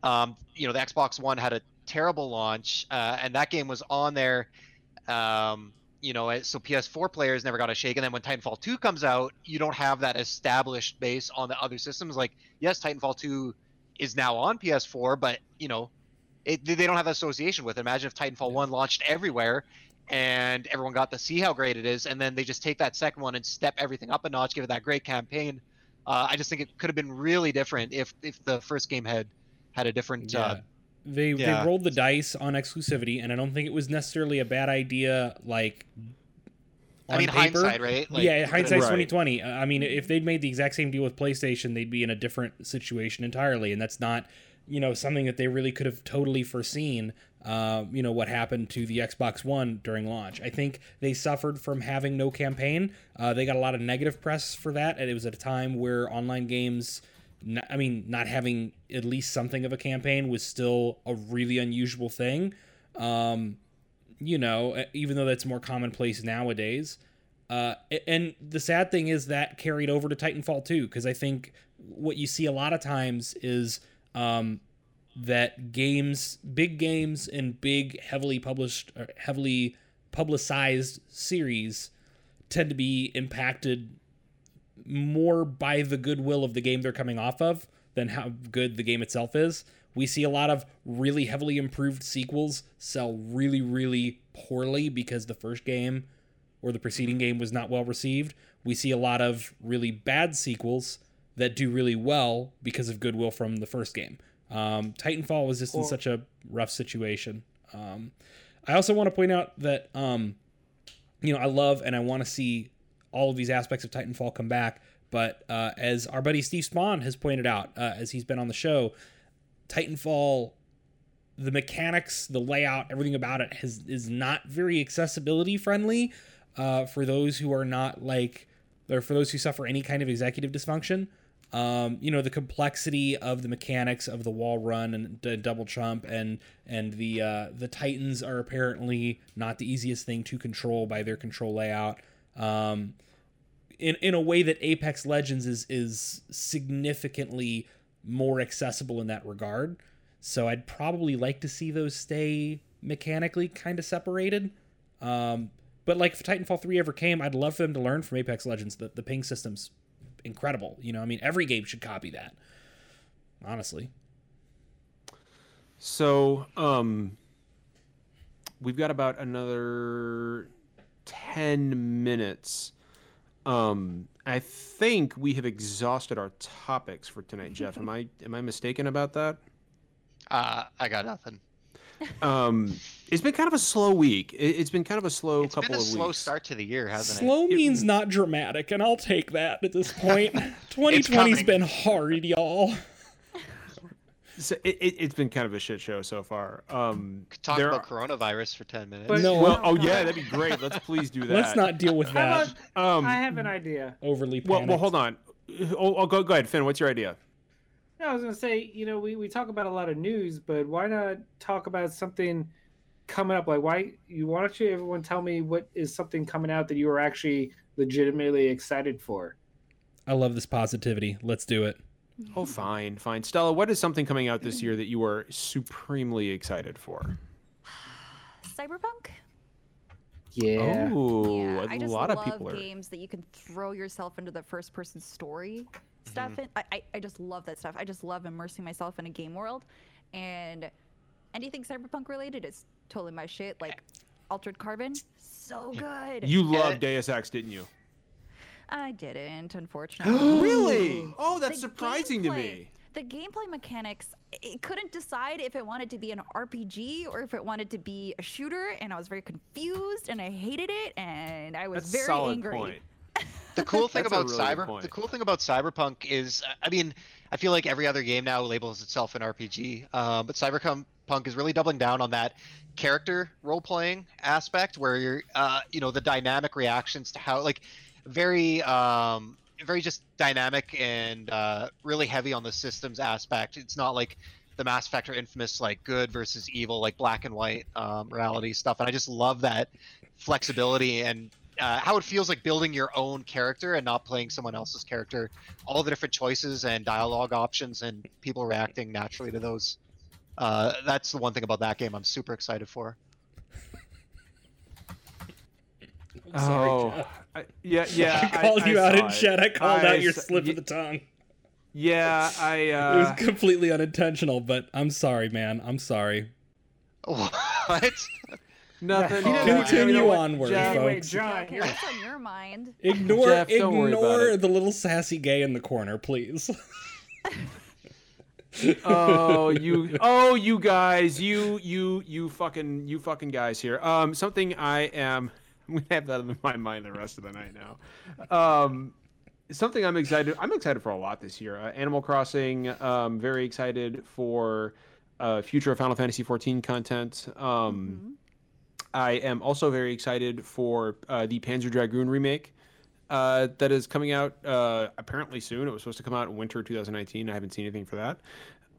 um, you know, the Xbox One had a terrible launch, uh, and that game was on there. Um, you know, so PS4 players never got a shake. And then when Titanfall 2 comes out, you don't have that established base on the other systems. Like, yes, Titanfall 2 is now on PS4, but you know, it, they don't have that association with it. Imagine if Titanfall 1 launched everywhere and everyone got to see how great it is, and then they just take that second one and step everything up a notch, give it that great campaign. Uh, I just think it could have been really different if if the first game had had a different uh, they Yeah. they rolled the dice on exclusivity, and I don't think it was necessarily a bad idea. Like, I mean, on paper. hindsight, right? Like, yeah, hindsight's Right. twenty twenty. I mean, if they'd made the exact same deal with PlayStation, they'd be in a different situation entirely, and that's not, you know, something that they really could have totally foreseen. Uh, you know what happened to the Xbox One during launch. I think they suffered from having no campaign. Uh, they got a lot of negative press for that, and it was at a time where online games. N- I mean, not having at least something of a campaign was still a really unusual thing. Um, you know, even though that's more commonplace nowadays. Uh, and the sad thing is that carried over to Titanfall 2, because I think what you see a lot of times is um, that games, big games, and big, heavily published, heavily publicized series tend to be impacted more by the goodwill of the game they're coming off of than how good the game itself is. We see a lot of really heavily improved sequels sell really, really poorly because the first game or the preceding game was not well received. We see a lot of really bad sequels that do really well because of goodwill from the first game. Um, Titanfall was just in such a rough situation. Um, I also want to point out that um, you know I love and I want to see all of these aspects of Titanfall come back. But uh, as our buddy Steve Spohn has pointed out, uh, as he's been on the show, Titanfall, the mechanics, the layout, everything about it has is not very accessibility friendly uh, for those who are not like, or for those who suffer any kind of executive dysfunction. Um, you know the complexity of the mechanics of the wall run and d- double jump and and the uh, the Titans are apparently not the easiest thing to control by their control layout. Um, in in a way that Apex Legends is is significantly more accessible in that regard. So I'd probably like to see those stay mechanically kind of separated. Um, but like if Titanfall 3 ever came, I'd love for them to learn from Apex Legends. The the ping system's incredible. You know, I mean every game should copy that. Honestly. So, um, we've got about another 10 minutes. Um, I think we have exhausted our topics for tonight, Jeff. Am I am I mistaken about that? Uh, I got nothing. Um, it's been kind of a slow week. It, it's been kind of a slow It's couple been a of slow weeks. start to the year, hasn't Slow It- means not dramatic, and I'll take that at this point. 2020's coming. been hard, y'all. So it, it, it's been kind of a shit show so far. Um, it? Talk about are- coronavirus for ten minutes. But- No. well, oh yeah, that'd be great. Let's please do that. Let's not deal with that about- Um, I have an idea. overly well, panicked. well, hold on. Oh, oh, go, go ahead, Finn. What's your idea? No, I was gonna say, you know, we, we talk about a lot of news, but why not talk about something coming up? Like, why you why don't you everyone tell me what is something coming out that you are actually legitimately excited for? I love this positivity. Let's do it. Oh, fine, fine. Stella, what is something coming out this year that you are supremely excited for? Cyberpunk? Yeah. Oh, yeah, a I just lot love of people are. games that you can throw yourself into the first person story stuff. Mm-hmm. In. I, I, I just love that stuff. I just love immersing myself in a game world. And anything cyberpunk related is totally my shit. Like Altered Carbon, so good. You loved Deus Ex, didn't you? I didn't, unfortunately. really? Oh, that's The surprising to me. The gameplay mechanics, it couldn't decide if it wanted to be an RPG or if it wanted to be a shooter, and I was very confused and I hated it, and I was That's a very solid angry. point. The cool thing about really cyber, point. the cool thing about Cyberpunk is, I mean, I feel like every other game now labels itself an RPG, um, but Cyberpunk is really doubling down on that character role playing aspect, where you're, uh, you know, the dynamic reactions to how, like, very, um, very just dynamic and uh, really heavy on the systems aspect. It's not like the Mass Effect or Infamous, like good versus evil, like black and white um, reality stuff, and I just love that flexibility and uh, how it feels like building your own character and not playing someone else's character. All the different choices and dialogue options and people reacting naturally to those. Uh, that's the one thing about that game I'm super excited for. Sorry, oh, Jeff. I, yeah, yeah. I called you out in chat. I called I out your s- slip y- of the tongue. Yeah, I. it Uh, was completely unintentional, but I'm sorry, man. I'm sorry. What? nothing. Yeah. Continue you know what, onward, Jeff- Anyway, folks. John, Okay, what's on your mind? Ignore, Jeff, don't worry about ignore the little sassy gay in the corner, please. oh you oh you guys you you you fucking you fucking guys here um something i am i'm gonna have that in my mind the rest of the night now um something i'm excited i'm excited for a lot this year uh, animal crossing um very excited for uh future of final fantasy 14 content um Mhm. i am also very excited for uh, the panzer dragoon remake uh, that is coming out uh, apparently soon. It was supposed to come out in winter 2019. I haven't seen anything for that.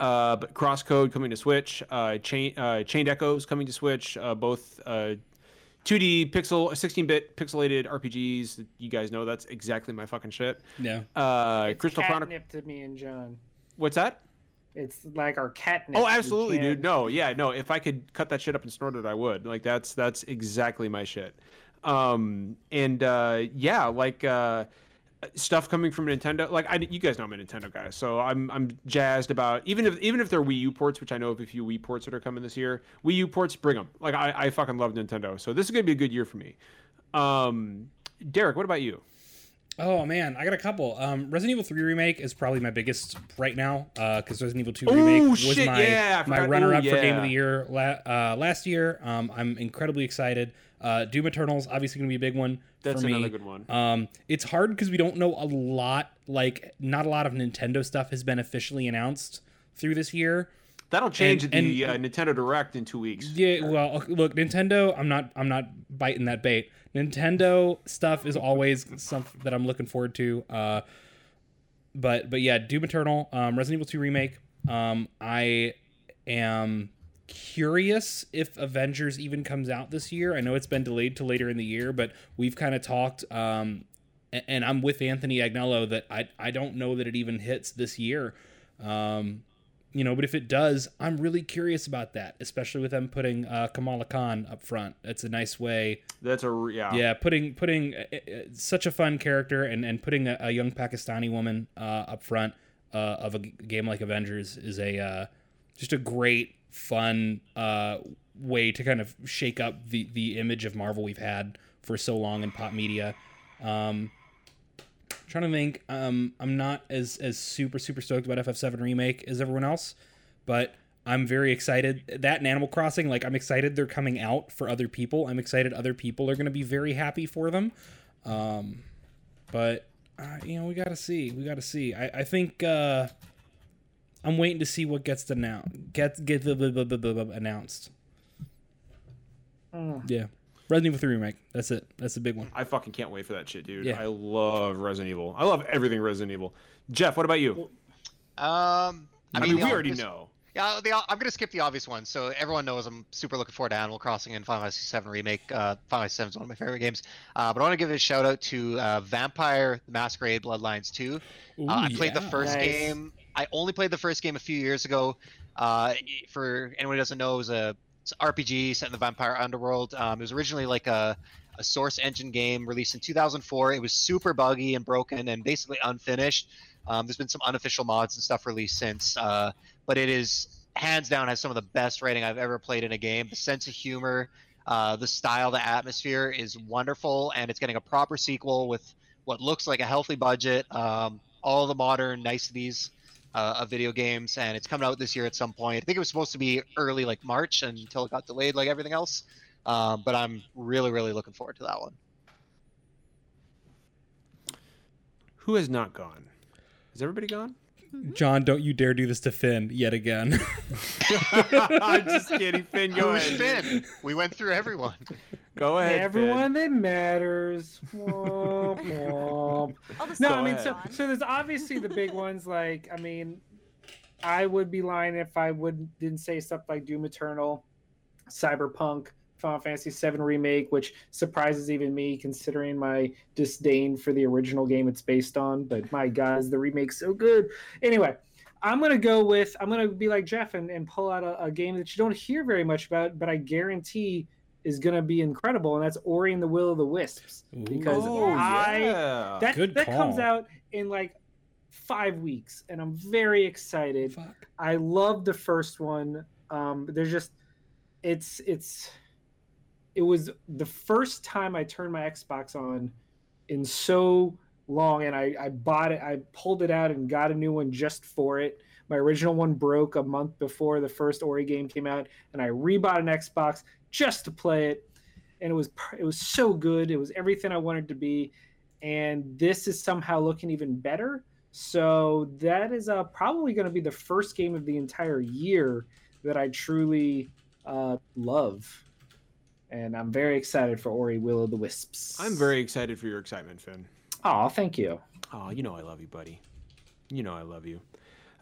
Uh, but Crosscode coming to Switch, uh, Chain uh, Chained Echoes coming to Switch, uh, both uh, 2D pixel, 16-bit pixelated RPGs. You guys know that's exactly my fucking shit. Yeah. Uh, It's Crystal Chronicle. catnip to me and John. What's that? It's like our catnip. Oh, absolutely, dude. No, yeah, no. If I could cut that shit up and snort it, I would. Like that's that's exactly my shit. Um, and uh, yeah, like uh, stuff coming from Nintendo. Like I, you guys know I'm a Nintendo guy, so I'm I'm jazzed about even if even if they're Wii U ports, which I know of a few Wii ports that are coming this year. Wii U ports, bring them. Like I, I fucking love Nintendo, so this is gonna be a good year for me. Um, Derek, what about you? Oh man, I got a couple. Um, Resident Evil 3 remake is probably my biggest right now uh because Resident Evil 2 Ooh, remake was shit, my yeah, my runner ooh, up for Game of the Year la- uh, last year. Um, I'm incredibly excited. Uh, Doom Eternal's obviously going to be a big one That's for me. another good one. Um, it's hard because we don't know a lot. Like, not a lot of Nintendo stuff has been officially announced through this year. That'll change and- at the and- uh, Nintendo Direct in two weeks. Yeah, well, look, Nintendo. I'm not. I'm not biting that bait. Nintendo stuff is always something that I'm looking forward to. Uh, but but yeah, Doom Eternal, um, Resident Evil 2 remake. Um, I am curious if Avengers even comes out this year. I know it's been delayed to later in the year, but we've kind of talked. Um, and I'm with Anthony Agnello that I I don't know that it even hits this year. Um, you know, but if it does, I'm really curious about that, especially with them putting uh, Kamala Khan up front. That's a nice way. That's a yeah. Yeah, putting putting uh, uh, such a fun character and and putting a, a young Pakistani woman uh, up front uh, of a game like Avengers is a uh, just a great fun uh, way to kind of shake up the the image of Marvel we've had for so long in pop media. Um, trying to think. Um, I'm not as as super super stoked about FF7 remake as everyone else, but I'm very excited. That and Animal Crossing, like I'm excited they're coming out for other people. I'm excited other people are going to be very happy for them. Um, but uh, you know we got to see. We got to see. I I think uh, I'm waiting to see what gets announced. Get get the, the, the, the, the, announced. Mm. Yeah, Resident Evil 3 remake. That's it. That's the big one. I fucking can't wait for that shit, dude. Yeah. I love Resident Evil. I love everything Resident Evil. Jeff, what about you? Um, I, I, mean, the we already obvious- know. Yeah, the, I'm gonna skip the obvious ones. So everyone knows I'm super looking forward to Animal Crossing and Final Fantasy VII Remake. Uh, Final Fantasy VII is one of my favorite games. Uh, but I want to give a shout out to uh, Vampire the Masquerade Bloodlines 2. Ooh, Uh, I played the yeah. first Nice. game. I only played the first game a few years ago. Uh, for anyone who doesn't know, it was a RPG set in the vampire underworld. Um, it was originally like a, a source engine game released in 2004. It was super buggy and broken and basically unfinished. Um, there's been some unofficial mods and stuff released since, uh, but it is hands down has some of the best writing I've ever played in a game. The sense of humor, uh, the style, the atmosphere is wonderful, and it's getting a proper sequel with what looks like a healthy budget, um, all the modern niceties uh, of video games, and it's coming out this year at some point. I think it was supposed to be early, like March, until it got delayed, like everything else. Um, but I'm really, really looking forward to that one. Who has not gone? Has everybody gone? John, don't you dare do this to Finn yet again. I'm just kidding, Finn. Go Who's ahead. Finn? We went through everyone. Go ahead. Everyone that matters. Womp, womp. No, I mean, so so there's obviously the big ones. Like, I mean, I would be lying if I would didn't say stuff like Doom Eternal, Cyberpunk, Final Fantasy VII remake, which surprises even me considering my disdain for the original game it's based on. But my God, is the remake so good? Anyway. I'm gonna go with I'm gonna be like Jeff and, and pull out a, a game that you don't hear very much about, but I guarantee is gonna be incredible, and that's Ori and the Will of the Wisps. Because Oh, I yeah. that Good that comes out in like five weeks, and I'm very excited. Fuck. I love the first one. Um, there's just it's it's it was the first time I turned my Xbox on in so long, and I I bought it. I pulled it out and got a new one just for it. My original one broke a month before the first Ori game came out, and I rebought an Xbox just to play it, and it was it was so good. It was everything I wanted to be, and this is somehow looking even better. So that is uh, probably going to be the first game of the entire year that I truly uh, love, and I'm very excited for Ori Will of the Wisps. I'm very excited for your excitement, Finn. Oh, thank you. Oh, you know I love you, buddy. You know I love you.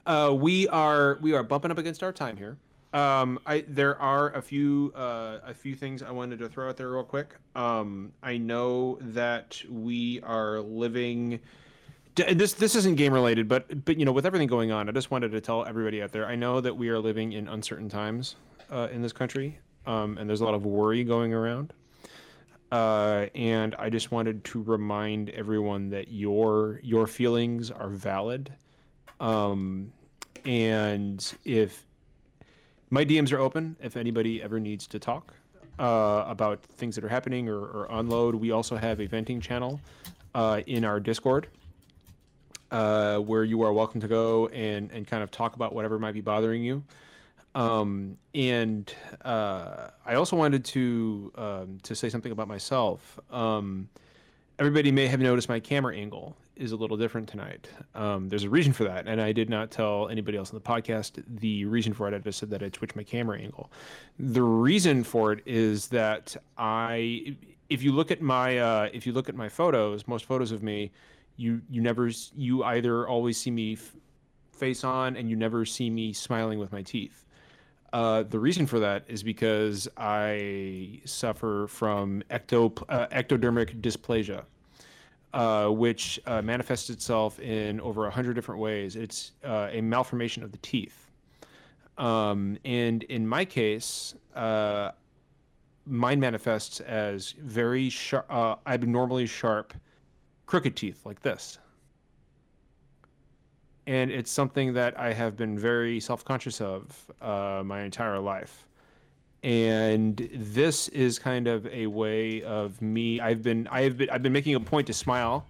Uh, we are we are bumping up against our time here. Um, I there are a few uh, a few things I wanted to throw out there real quick. Um, I know that we are living. This this isn't game related, but but you know with everything going on, I just wanted to tell everybody out there. I know that we are living in uncertain times uh, in this country, um, and there's a lot of worry going around. Uh, and I just wanted to remind everyone that your your feelings are valid. Um, and if my DMs are open, if anybody ever needs to talk uh, about things that are happening or, or unload, we also have a venting channel uh, in our Discord uh, where you are welcome to go and, and kind of talk about whatever might be bothering you. Um, and uh, I also wanted to um, to say something about myself. Um, everybody may have noticed my camera angle is a little different tonight. Um, there's a reason for that, and I did not tell anybody else in the podcast the reason for it. I just said that I switched my camera angle. The reason for it is that I, if you look at my uh, if you look at my photos, most photos of me, you you never you either always see me f- face on, and you never see me smiling with my teeth. Uh, the reason for that is because I suffer from ecto, uh, ectodermic dysplasia, uh, which uh, manifests itself in over a hundred different ways. It's uh, a malformation of the teeth, um, and in my case, uh, mine manifests as very sharp, uh, abnormally sharp, crooked teeth like this and it's something that I have been very self-conscious of uh, my entire life. And this is kind of a way of me. I've been I've been I've been making a point to smile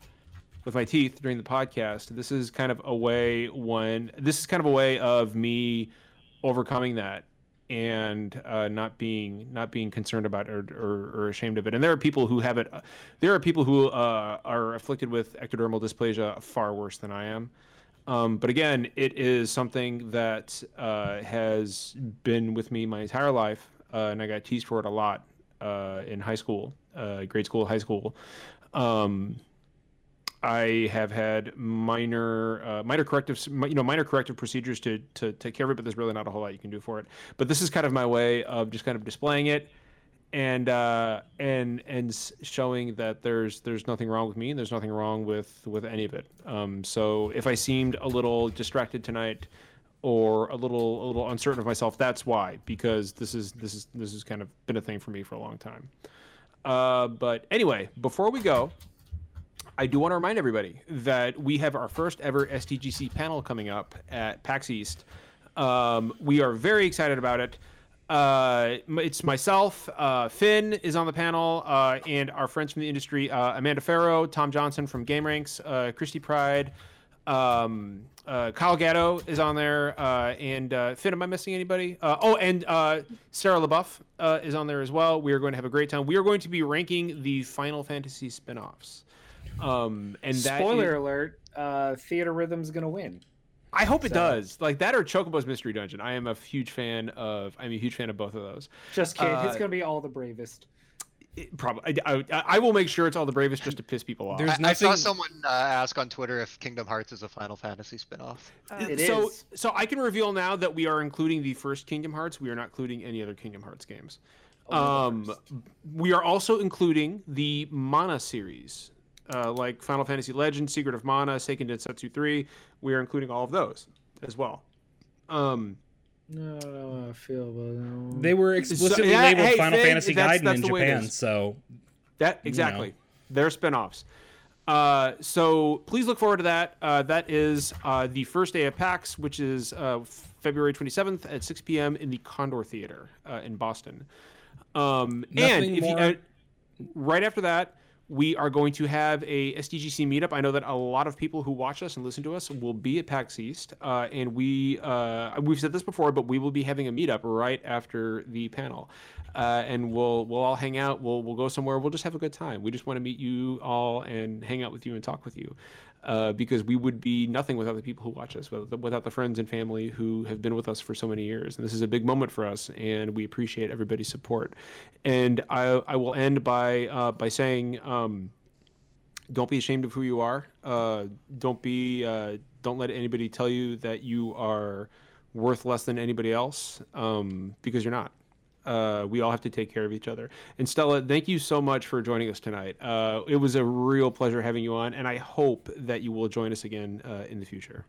with my teeth during the podcast. This is kind of a way when this is kind of a way of me overcoming that and uh, not being not being concerned about or, or, or ashamed of it. And there are people who have it. There are people who uh, are afflicted with ectodermal dysplasia far worse than I am. Um, but again, it is something that uh, has been with me my entire life, uh, and I got teased for it a lot uh, in high school, uh, grade school, high school. Um, I have had minor, uh, minor corrective, you know, minor corrective procedures to to take care of it, but there's really not a whole lot you can do for it. But this is kind of my way of just kind of displaying it and uh, and and showing that there's there's nothing wrong with me and there's nothing wrong with with any of it. Um, so if I seemed a little distracted tonight or a little a little uncertain of myself, that's why because this is this is this has kind of been a thing for me for a long time. Uh, but anyway, before we go, I do want to remind everybody that we have our first ever STGC panel coming up at PAX East. Um, we are very excited about it. Uh, it's myself, uh, Finn is on the panel, uh, and our friends from the industry, uh, Amanda Farough, Tom Johnson from Game Ranks, uh, Christy Pride, um, uh, Kyle Gatto is on there, uh, and uh, Finn, am I missing anybody? Uh, oh, and uh, Sarah LeBoeuf uh, is on there as well. We are going to have a great time. We are going to be ranking the Final Fantasy spin-offs. Um, and that Spoiler is- alert: uh, Theatrhythm's gonna win. I hope it does. Like that or Chocobo's Mystery Dungeon. I am a huge fan of. I'm a huge fan of both of those. Just kidding. It's gonna be all the bravest. It, probably, I, I, I will make sure it's all the bravest just to piss people off. There's I, I saw someone uh, ask on Twitter if Kingdom Hearts is a Final Fantasy spinoff. Uh, It so, is. so I can reveal now that we are including the first Kingdom Hearts. We are not including any other Kingdom Hearts games. Um, we are also including the Mana series, uh, like Final Fantasy Legends, Secret of Mana, Seiken Densetsu 3. We are including all of those as well. Um, No, I don't know how I feel about that. one. They were explicitly yeah, labeled hey, Final Finn, Fantasy that's- Gaiden that's in the way it Japan, so That exactly. They're spin-offs. Uh, so please look forward to that. Uh, that is uh, the first day of PAX, which is uh, February 27th at 6 p.m. in the Condor Theater uh, in Boston. Um, and Nothing if you, uh, right after that, we are going to have a SDGC meetup. I know that a lot of people who watch us and listen to us will be at PAX East, uh, and we uh, we've said this before, but we will be having a meetup right after the panel, uh, and we'll we'll all hang out. We'll we'll go somewhere. We'll just have a good time. We just want to meet you all and hang out with you and talk with you. Uh, because we would be nothing without the people who watch us, without the, friends and family who have been with us for so many years. And this is a big moment for us, and we appreciate everybody's support. And I, I will end by uh, by saying, um, don't be ashamed of who you are. Uh, don't be uh, don't let anybody tell you that you are worth less than anybody else, um, because you're not. Uh, we all have to take care of each other. And Stella, thank you so much for joining us tonight. Uh, it was a real pleasure having you on, and I hope that you will join us again uh, in the future.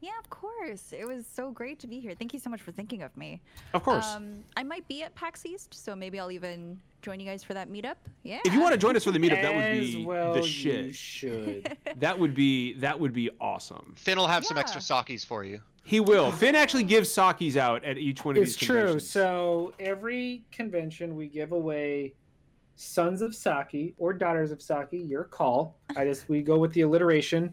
Yeah, of course. It was so great to be here. Thank you so much for thinking of me. Of course. Um, I might be at PAX East, so maybe I'll even join you guys for that meetup. Yeah. if you want to join us for the meetup, that would be well the you shit. should. That would be that would be awesome. Finn will have some extra sakis for you. He will. Finn actually gives sakis out at each one of these. it's true. conventions. So every convention we give away sons of Saki or daughters of Saki, your call. I just we go with the alliteration.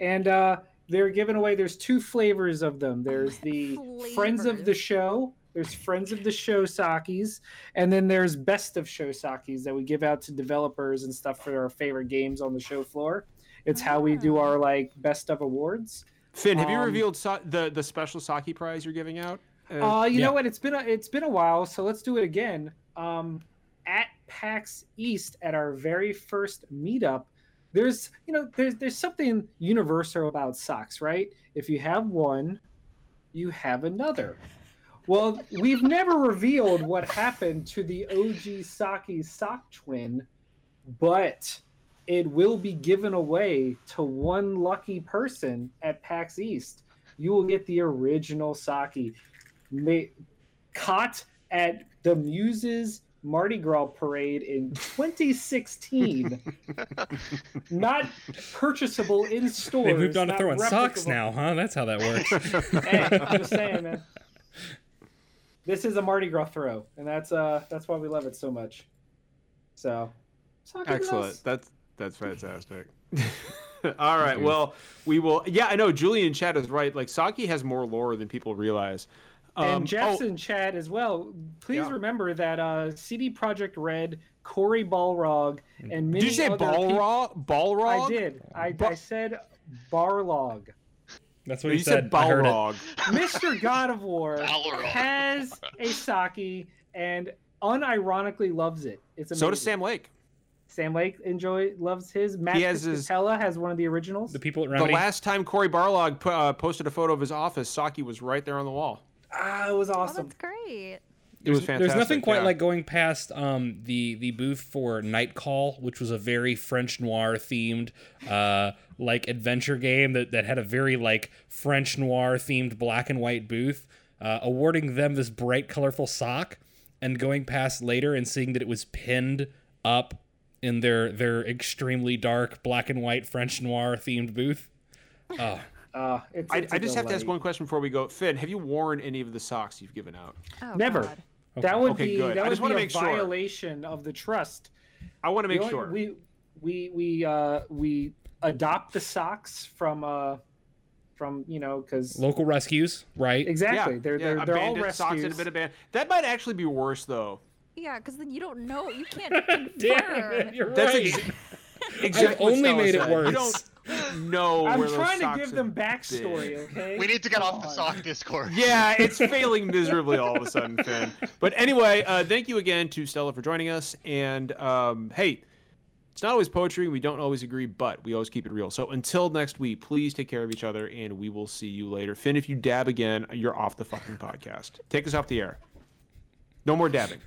And uh they're giving away there's two flavors of them. There's the friends of the show. There's friends of the show sakis, and then there's best of show sakis that we give out to developers and stuff for our favorite games on the show floor. It's how we do Ah. our like best of awards. Finn, have you um, revealed sa- the the special sake prize you're giving out? Uh, you Yeah. know what? It's been a, it's been a while, so let's do it again. Um, at PAX East at our very first meetup, there's you know there's there's something universal about socks, right? If you have one, you have another. Well, we've never revealed what happened to the OG Saki sock twin, but it will be given away to one lucky person at PAX East. You will get the original Saki ma- caught at the Muses Mardi Gras parade in 2016. not purchasable in stores. They moved on to not throwing socks now, huh? That's how that works. Hey, I'm just saying, man. This is a Mardi Gras throw, and that's uh that's why we love it so much. So, Saki Excellent. That's that's fantastic. All right. Well, we will. Yeah, I know. Julian Chad is right. Like Saki has more lore than people realize. Um, and oh, Jeffson Chad as well. Please Yeah. remember that uh, CD Projekt Red, Cory Balrog, and many did you say other peop- Balrog? Balrog? I did. I, Ba- I said Barlog. That's what he you said I heard it. Balrog. Mr. God of War Balrog. has a Saki and unironically loves it. It's amazing. So does Sam Lake. Sam Lake enjoy loves his. Mat He has his- Piscatella has one of the originals. The people at The last time Cory Barlog pu- uh, posted a photo of his office, Saki was right there on the wall. Ah, it was Oh, awesome. that's great. It was fantastic. There's nothing quite yeah. like going past um, the the booth for Night Call, which was a very French noir themed uh, like adventure game that, that had a very like French noir themed black and white booth, uh, awarding them this bright colorful sock, and going past later and seeing that it was pinned up in their their extremely dark black and white French noir themed booth. Oh, Uh, it's, I, it's a I just have to ask one question before we go. Finn, have you worn any of the socks you've given out? Oh, Never. God. That would Okay, be good. that I would just wanna be a make sure. violation of the trust. I want to make The only- sure. We we we uh we adopt the socks from uh from you know because local rescues, right? exactly yeah, they're yeah, they're, they're all abandoned socks and a rescues. bit of band. That might actually be worse though. Yeah, because then you don't know. You can't Damn confirm. it, you're That's right. ex- exactly what only made it said. You worse. don't know I'm where those trying to give have them been. backstory. Okay, We need to get Come off the sock discord. Yeah, it's failing miserably all of a sudden, Finn. But anyway, uh, thank you again to Stella for joining us. And um, hey, it's not always poetry. We don't always agree, but we always keep it real. So until next week, please take care of each other, and we will see you later. Finn, if you dab again, you're off the fucking podcast. Take us off the air. No more dabbing.